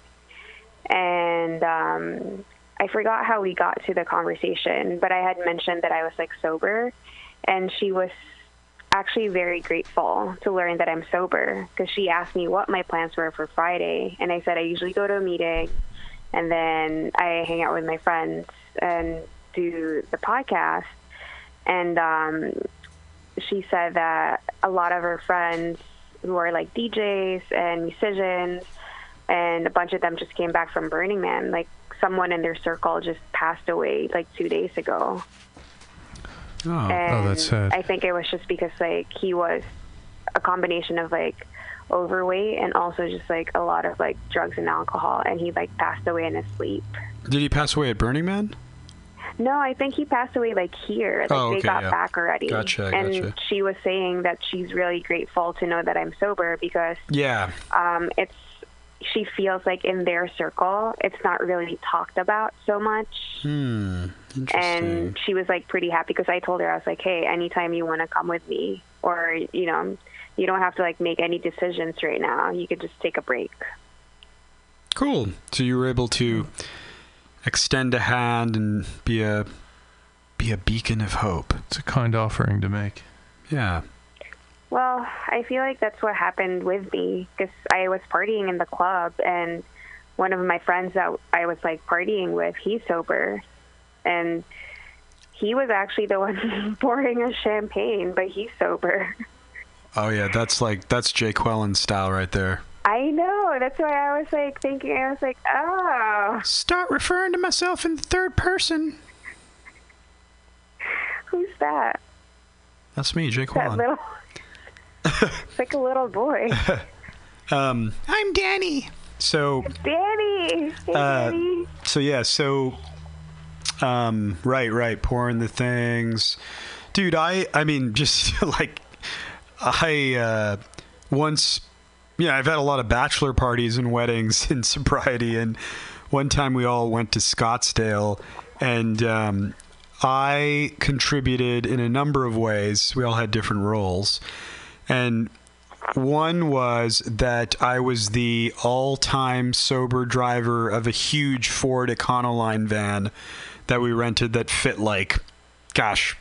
and um, I forgot how we got to the conversation, but I had mentioned that I was like sober, and she was actually very grateful to learn that I'm sober because she asked me what my plans were for Friday, and I said I usually go to a meeting, and then I hang out with my friends and do the podcast, and um, she said that a lot of her friends who are like DJs and musicians, and a bunch of them just came back from Burning Man. Like someone in their circle just passed away like two days ago.
Oh,
And
that's sad.
I think it was just because like he was a combination of like overweight and also just like a lot of like drugs and alcohol and he like passed away in his sleep.
did he pass away at Burning Man?
No, I think he passed away like here. Like
Oh,
they got
yeah.
back already.
Gotcha,
and
gotcha.
she was saying that she's really grateful to know that I'm sober because
Yeah.
um it's she feels like in their circle it's not really talked about so much.
Hmm. Interesting.
and she was like pretty happy because I told her I was like, hey, anytime you want to come with me, or you know, you don't have to like make any decisions right now. You could just take a break.
Cool. So you were able to extend a hand and be a be a beacon of hope.
It's a kind offering to make.
Yeah.
Well, I feel like that's what happened with me because I was partying in the club, and one of my friends that I was like partying with, he's sober, and he was actually the one pouring us champagne, but he's sober.
Oh yeah, that's like that's Jake Quellen style right there.
I know. That's why I was like thinking. I was like, oh,
Start referring to myself in the third person.
who's that?
That's me,
That
Quellen.
It's like a little boy.
Um, I'm Danny. So
Danny. Hey,
Uh,
Danny.
so yeah, so um, right, right, pouring the things, dude. I I mean, just like I uh, once, yeah, I've had a lot of bachelor parties and weddings in sobriety, and one time we all went to Scottsdale, and um, I contributed in a number of ways. We all had different roles, and one was that I was the all-time sober driver of a huge Ford Econoline van that we rented that fit like, gosh,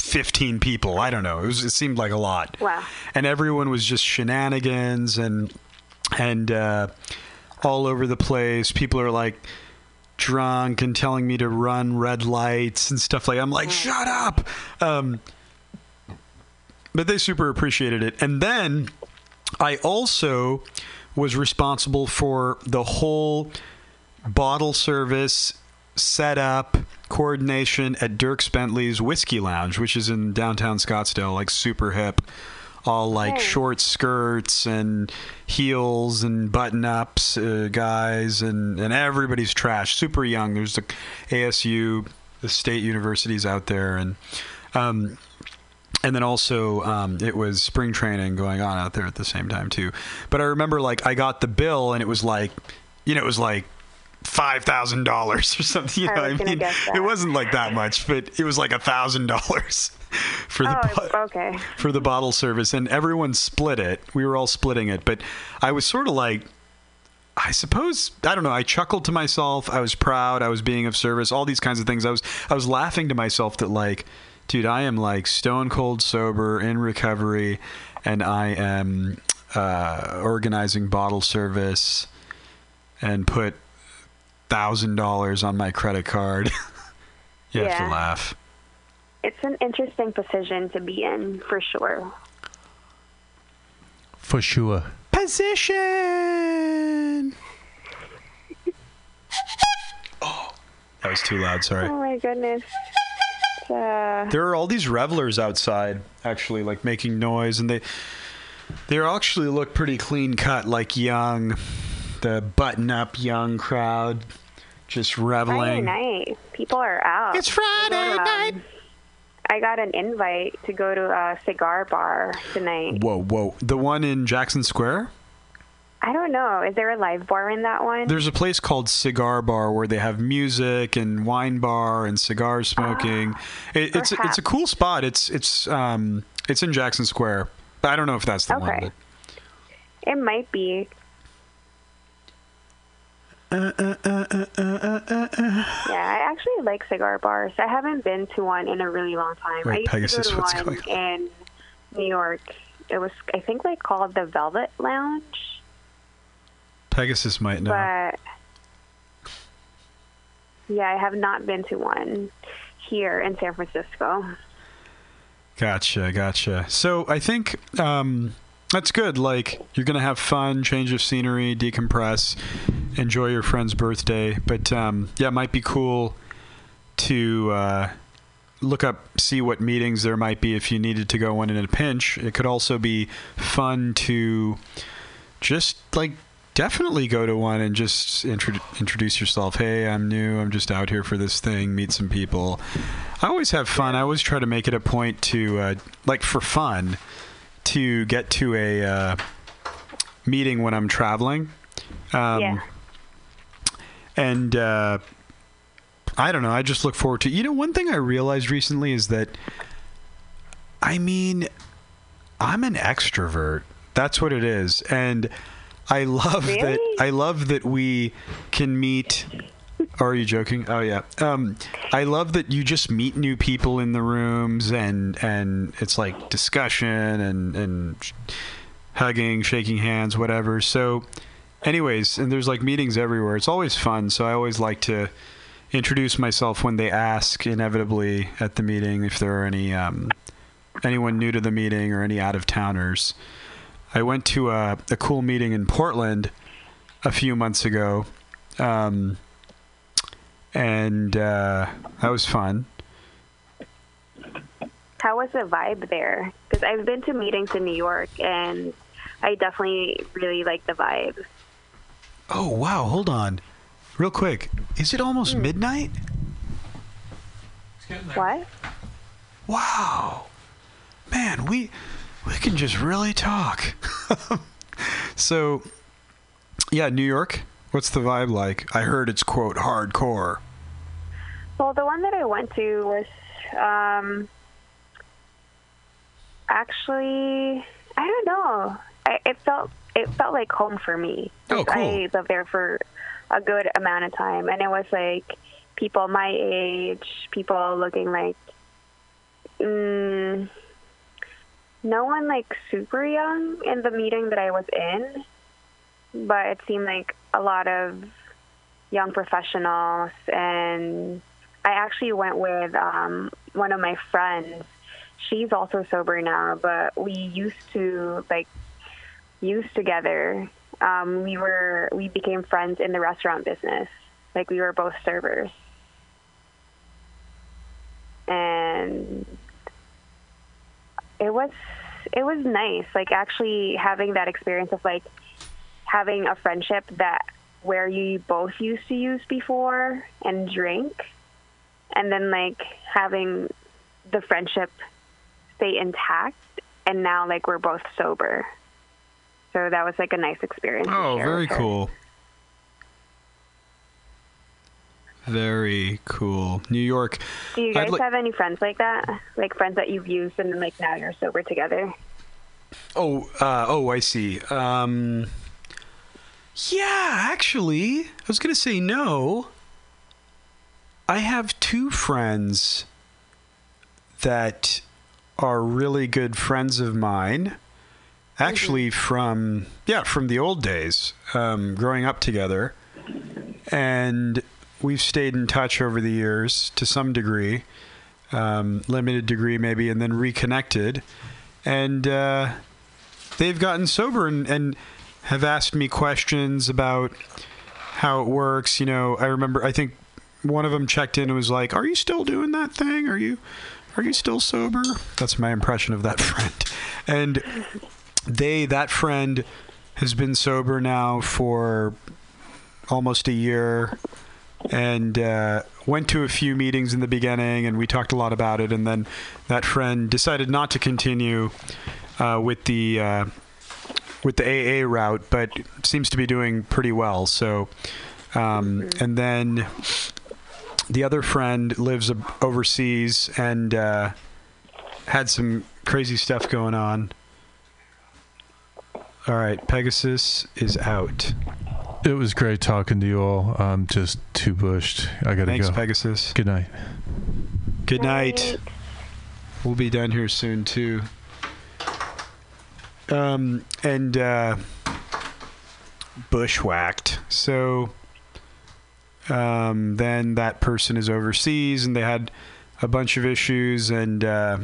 15 people. I don't know. It was. It seemed like a lot.
Wow.
And everyone was just shenanigans and and uh, all over the place. People are like drunk and telling me to run red lights and stuff like. I'm like, shut up. Um, but they super appreciated it. And then I also was responsible for the whole bottle service setup coordination at Dierks Bentley's Whiskey Lounge, which is in downtown Scottsdale, like super hip. All like
Hey.
short skirts and heels and button ups, uh, guys, and, and everybody's trash. Super young. There's the ASU, the state universities out there, and um, and then also um, it was spring training going on out there at the same time too. But I remember like I got the bill and it was like, you know, it was like five thousand dollars or something. You
I
know, I
gonna
mean,
guess that.
it wasn't like that much, but it was like a thousand dollars for the
Oh,
bo-
okay.
for the bottle service, and everyone split it. We were all splitting it, but I was sort of like. I suppose I don't know. I chuckled to myself. I was proud. I was being of service. All these kinds of things. I was I was laughing to myself that like, dude, I am like stone cold sober in recovery, and I am uh, organizing bottle service, and put thousand dollars on my credit card. you have to laugh.
It's an interesting position to be in for sure.
For sure.
Position. oh, that was too loud. Sorry.
Oh my goodness. Uh,
There are all these revelers outside, actually, like making noise, and they they actually look pretty clean cut, like young, the button up young crowd, just reveling.
Friday night. People are out.
It's Friday
got,
night.
um, I got an invite to go to a cigar bar tonight.
Whoa, whoa! The one in Jackson Square.
I don't know. Is there a live bar in that one?
There's a place called Cigar Bar where they have music and wine bar and cigar smoking. it, it's a, it's a cool spot. It's it's um it's in Jackson Square. But I don't know if that's the one.
Okay.
but-
It might be.
Uh,
yeah, I actually like cigar bars. I haven't been to one in a really long time.
Wait,
I used
Pegasus,
to go to one in New York. It was, I think, like called the Velvet Lounge,
Pegasus might know.
but yeah, I have not been to one here in San Francisco.
Gotcha, gotcha. So I think um, that's good. Like you're gonna have fun, change of scenery, decompress, enjoy your friend's birthday. But um, yeah, it might be cool to uh, look up, see what meetings there might be if you needed to go one in a pinch. It could also be fun to just like definitely go to one and just intro- introduce yourself. Hey, I'm new. I'm just out here for this thing. Meet some people. I always have fun. I always try to make it a point to uh, like for fun to get to a uh, meeting when I'm traveling. Um,
yeah.
and uh, I don't know. I just look forward to. You know, one thing I realized recently is that, I mean, I'm an extrovert. That's what it is, and I love that. I love that we can meet. Are you joking? Oh yeah. Um, I love that you just meet new people in the rooms, and and it's like discussion and and hugging, shaking hands, whatever. So, anyways, and there's like meetings everywhere. It's always fun. So I always like to introduce myself when they ask inevitably at the meeting if there are any um, anyone new to the meeting or any out of towners, I went to a, a cool meeting in Portland a few months ago, um, and uh, that was fun.
How was the vibe there? Because I've been to meetings in New York, and I definitely really like the vibe.
Oh wow! Hold on, real quick. Is it almost midnight?
What?
Wow, man, we we can just really talk. so, yeah, New York. What's the vibe like? I heard it's quote hardcore.
Well, the one that I went to was um, actually I don't know. I, it felt it felt like home for me.
Oh, cool.
I lived there for a good amount of time, and it was like people my age, people looking like mm, no one like super young in the meeting that I was in, but it seemed like a lot of young professionals and I actually went with um, one of my friends. She's also sober now, but we used to like use together. Um, we were we became friends in the restaurant business. Like we were both servers, and it was it was nice. Like actually having that experience of like having a friendship that where you both used to use before and drink and then like having the friendship stay intact and now like we're both sober so that was like a nice experience
Oh, very cool. Very cool. New York.
do you guys
li-
have any friends like that like friends that you've used and then like now you're sober together
Oh, uh, oh, I see. Um, yeah, actually, I was gonna say no. I have two friends that are really good friends of mine. Actually, from yeah, from the old days, um, growing up together, and we've stayed in touch over the years to some degree, um, limited degree maybe, and then reconnected and uh, they've gotten sober and, and have asked me questions about how it works. You know, I remember I think one of them checked in and was like, "Are you still doing that thing? Are you are you still sober?" That's my impression of that friend. And they that friend has been sober now for almost a year and uh, went to a few meetings in the beginning and we talked a lot about it and then that friend decided not to continue uh, with the uh, with the AA route but seems to be doing pretty well so um, and then the other friend lives ab- overseas and uh, had some crazy stuff going on. All right pegasus is out
It was great talking to you all. I'm just too bushed. I gotta
thanks
go.
Thanks, Pegasus
Good night.
good night We'll be done here soon too. Um, and uh, bushwhacked. So um, then that person is overseas, and they had a bunch of issues, and uh,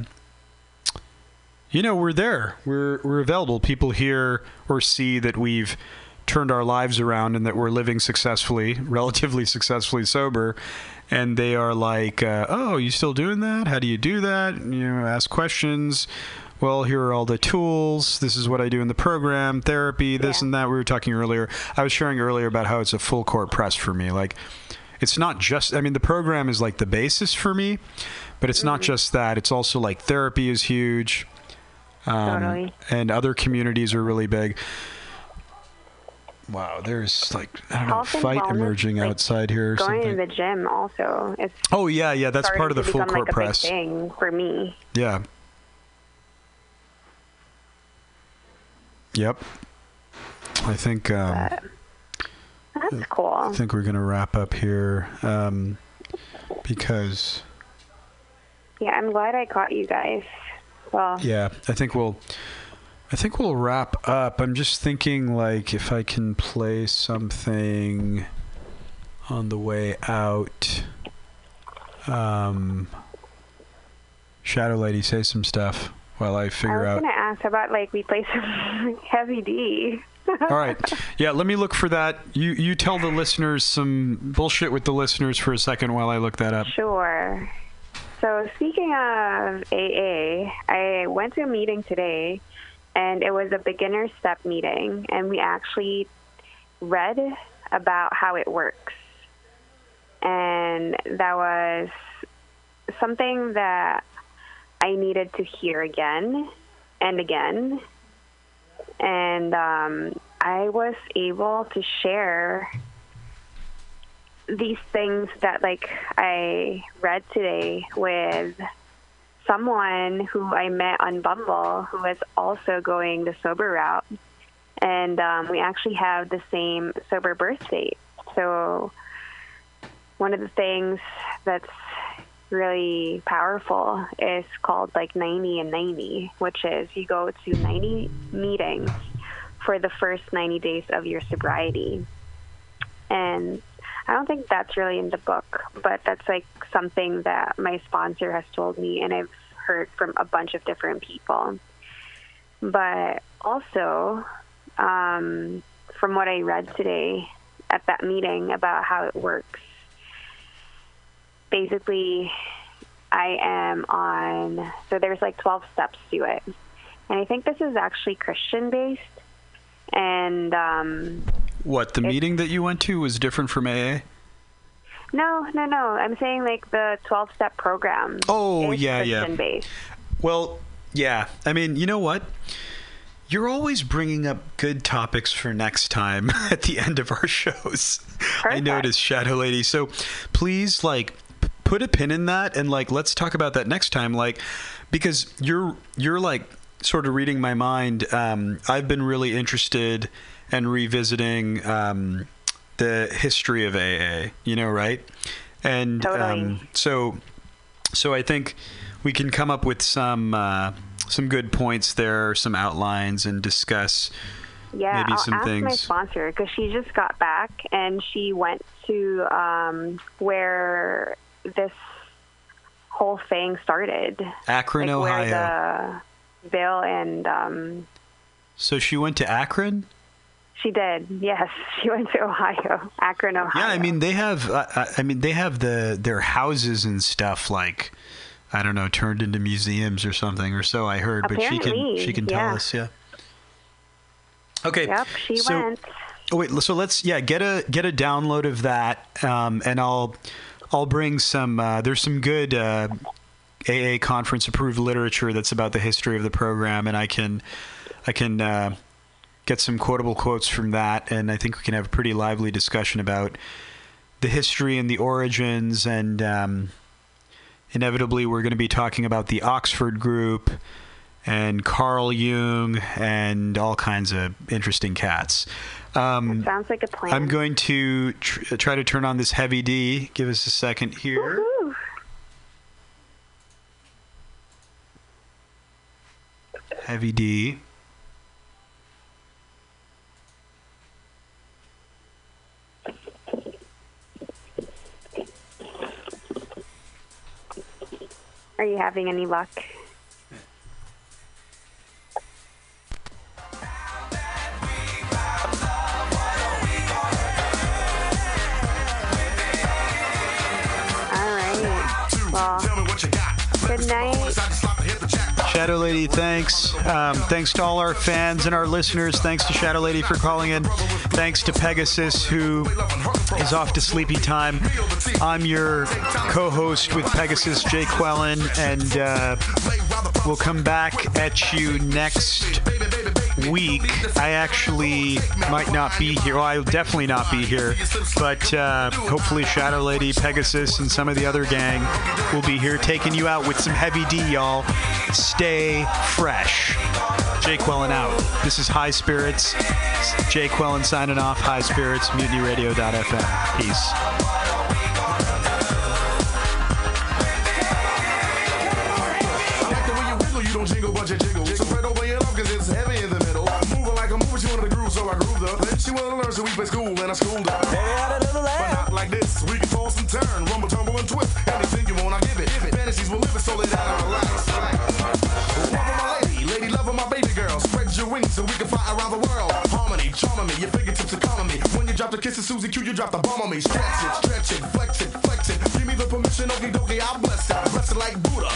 you know we're there. We're we're available. People hear or see that we've turned our lives around and that we're living successfully, relatively successfully sober, and they are like, uh, "Oh, you still doing that? How do you do that?" You know, ask questions. Well, here are all the tools. This is what I do in the program, therapy, this
Yeah.
and that. We were talking earlier. I was sharing earlier about how it's a full court press for me. Like, it's not just. I mean, the program is like the basis for me, but it's not just that. It's also like therapy is huge. Um,
Totally.
And other communities are really big. Wow, there's like I don't know, a fight emerging
like,
outside here
going
something.
to the gym also is
oh yeah, yeah, that's part of the full court
like a
press.
big thing for me
Yeah. Yep. I think um,
that's cool
I think we're gonna wrap up here um, because
yeah i'm glad i caught you guys well
yeah, I think we'll I think we'll wrap up. I'm just thinking like if I can play something on the way out. Um, Shadow Lady, say some stuff. while I figure out.
I was gonna ask about like we play some heavy D.
All right. Yeah, let me look for that. You you tell the listeners some bullshit with the listeners for a second while I look that up.
Sure. So speaking of AA, I went to a meeting today, and it was a beginner step meeting, and we actually read about how it works, and that was something that I needed to hear again and again, and um, I was able to share these things that like I read today with someone who I met on Bumble who was also going the sober route, and um, we actually have the same sober birth date. So one of the things that's really powerful is called like 90 and 90, which is you go to 90 meetings for the first 90 days of your sobriety. And I don't think that's really in the book, but that's like something that my sponsor has told me, and I've heard from a bunch of different people. But also, um, from what I read today at that meeting about how it works, basically, I am on, so there's like 12 steps to it. And I think this is actually Christian based. And um,
What the
It's-
meeting that you went to was different from AA?
No, no, no. I'm saying like the 12 step program.
Oh, yeah, yeah.
Based.
Well, yeah. I mean, you know what? You're always bringing up good topics for next time at the end of our shows. I noticed, Shadow Lady. So please, like, put a pin in that and like let's talk about that next time. Like, because you're you're like sort of reading my mind. Um, I've been really interested in revisiting um, the history of AA. You know, right? And
Totally.
um, so so I think we can come up with some uh, some good points there, some outlines, and discuss.
Yeah,
Maybe
I'll
some
ask my
things.
sponsor because she just got back and she went to um, where this whole thing started.
Akron,
like
Ohio.
Bill and um,
So she went to Akron.
She did. Yes, she went to Ohio, Akron, Ohio.
Yeah, I mean they have. Uh, I mean they have the their houses and stuff like. I don't know, turned into museums or something, or so I heard. but she can
Apparently,
she can tell
yeah.
us, yeah. Okay.
Yep, she
so,
went.
Oh wait, so let's yeah get a get a download of that, um, and I'll I'll bring some. Uh, there's some good uh, AA conference approved literature that's about the history of the program, and I can I can uh, get some quotable quotes from that, and I think we can have a pretty lively discussion about the history and the origins, and um, inevitably we're going to be talking about the Oxford Group and Carl Jung and all kinds of interesting cats. Um,
Sounds like a plan.
I'm going to tr- try to turn on this heavy D. Give us a second here.
Woohoo.
Heavy D.
Are you having any luck? All right. Well, good night.
Shadow Lady, thanks. Um, thanks to all our fans and our listeners. Thanks to Shadow Lady for calling in. Thanks to Pegasus, who is off to sleepy time. I'm your co host with Pegasus, Jake Quellen, and uh, we'll come back at you next week. I actually might not be here. Well, I'll definitely not be here, but uh, hopefully Shadow Lady, Pegasus, and some of the other gang will be here taking you out with some heavy D, y'all. Stay fresh. Jake Quellen out. This is High Spirits. Jake Quellen signing off. High Spirits, MutinyRadio.fm. Peace.
Her. She wanted to learn, so we play school, and I schooled her. But not like this, we can toss and turn, rumble, tumble, and twist. Anything you want, I give it. Give it. Fantasies will live it, so lay down and relax. Welcome my lady, lady love of my baby girl. Spread your wings so we can fly around the world. Harmony, charming me, your fingertips are calming me. When you drop the kiss of Susie Q, you drop the bomb on me. Stretch it, stretch it, flex it, flex it. Give me the permission, okie dokie, I'll bless it. Bless it like Buddha,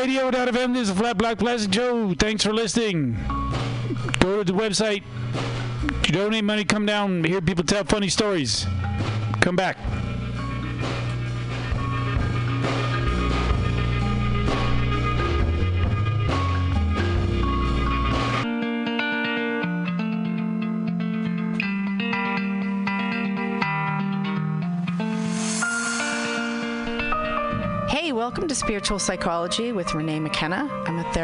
Radio.fm. This is Flat Black Plastic Joe. Thanks for listening. Go to the website. Donate money. Come down. Hear people tell funny stories. Come back.
Spiritual Psychology with Renee McKenna. I'm a therapist.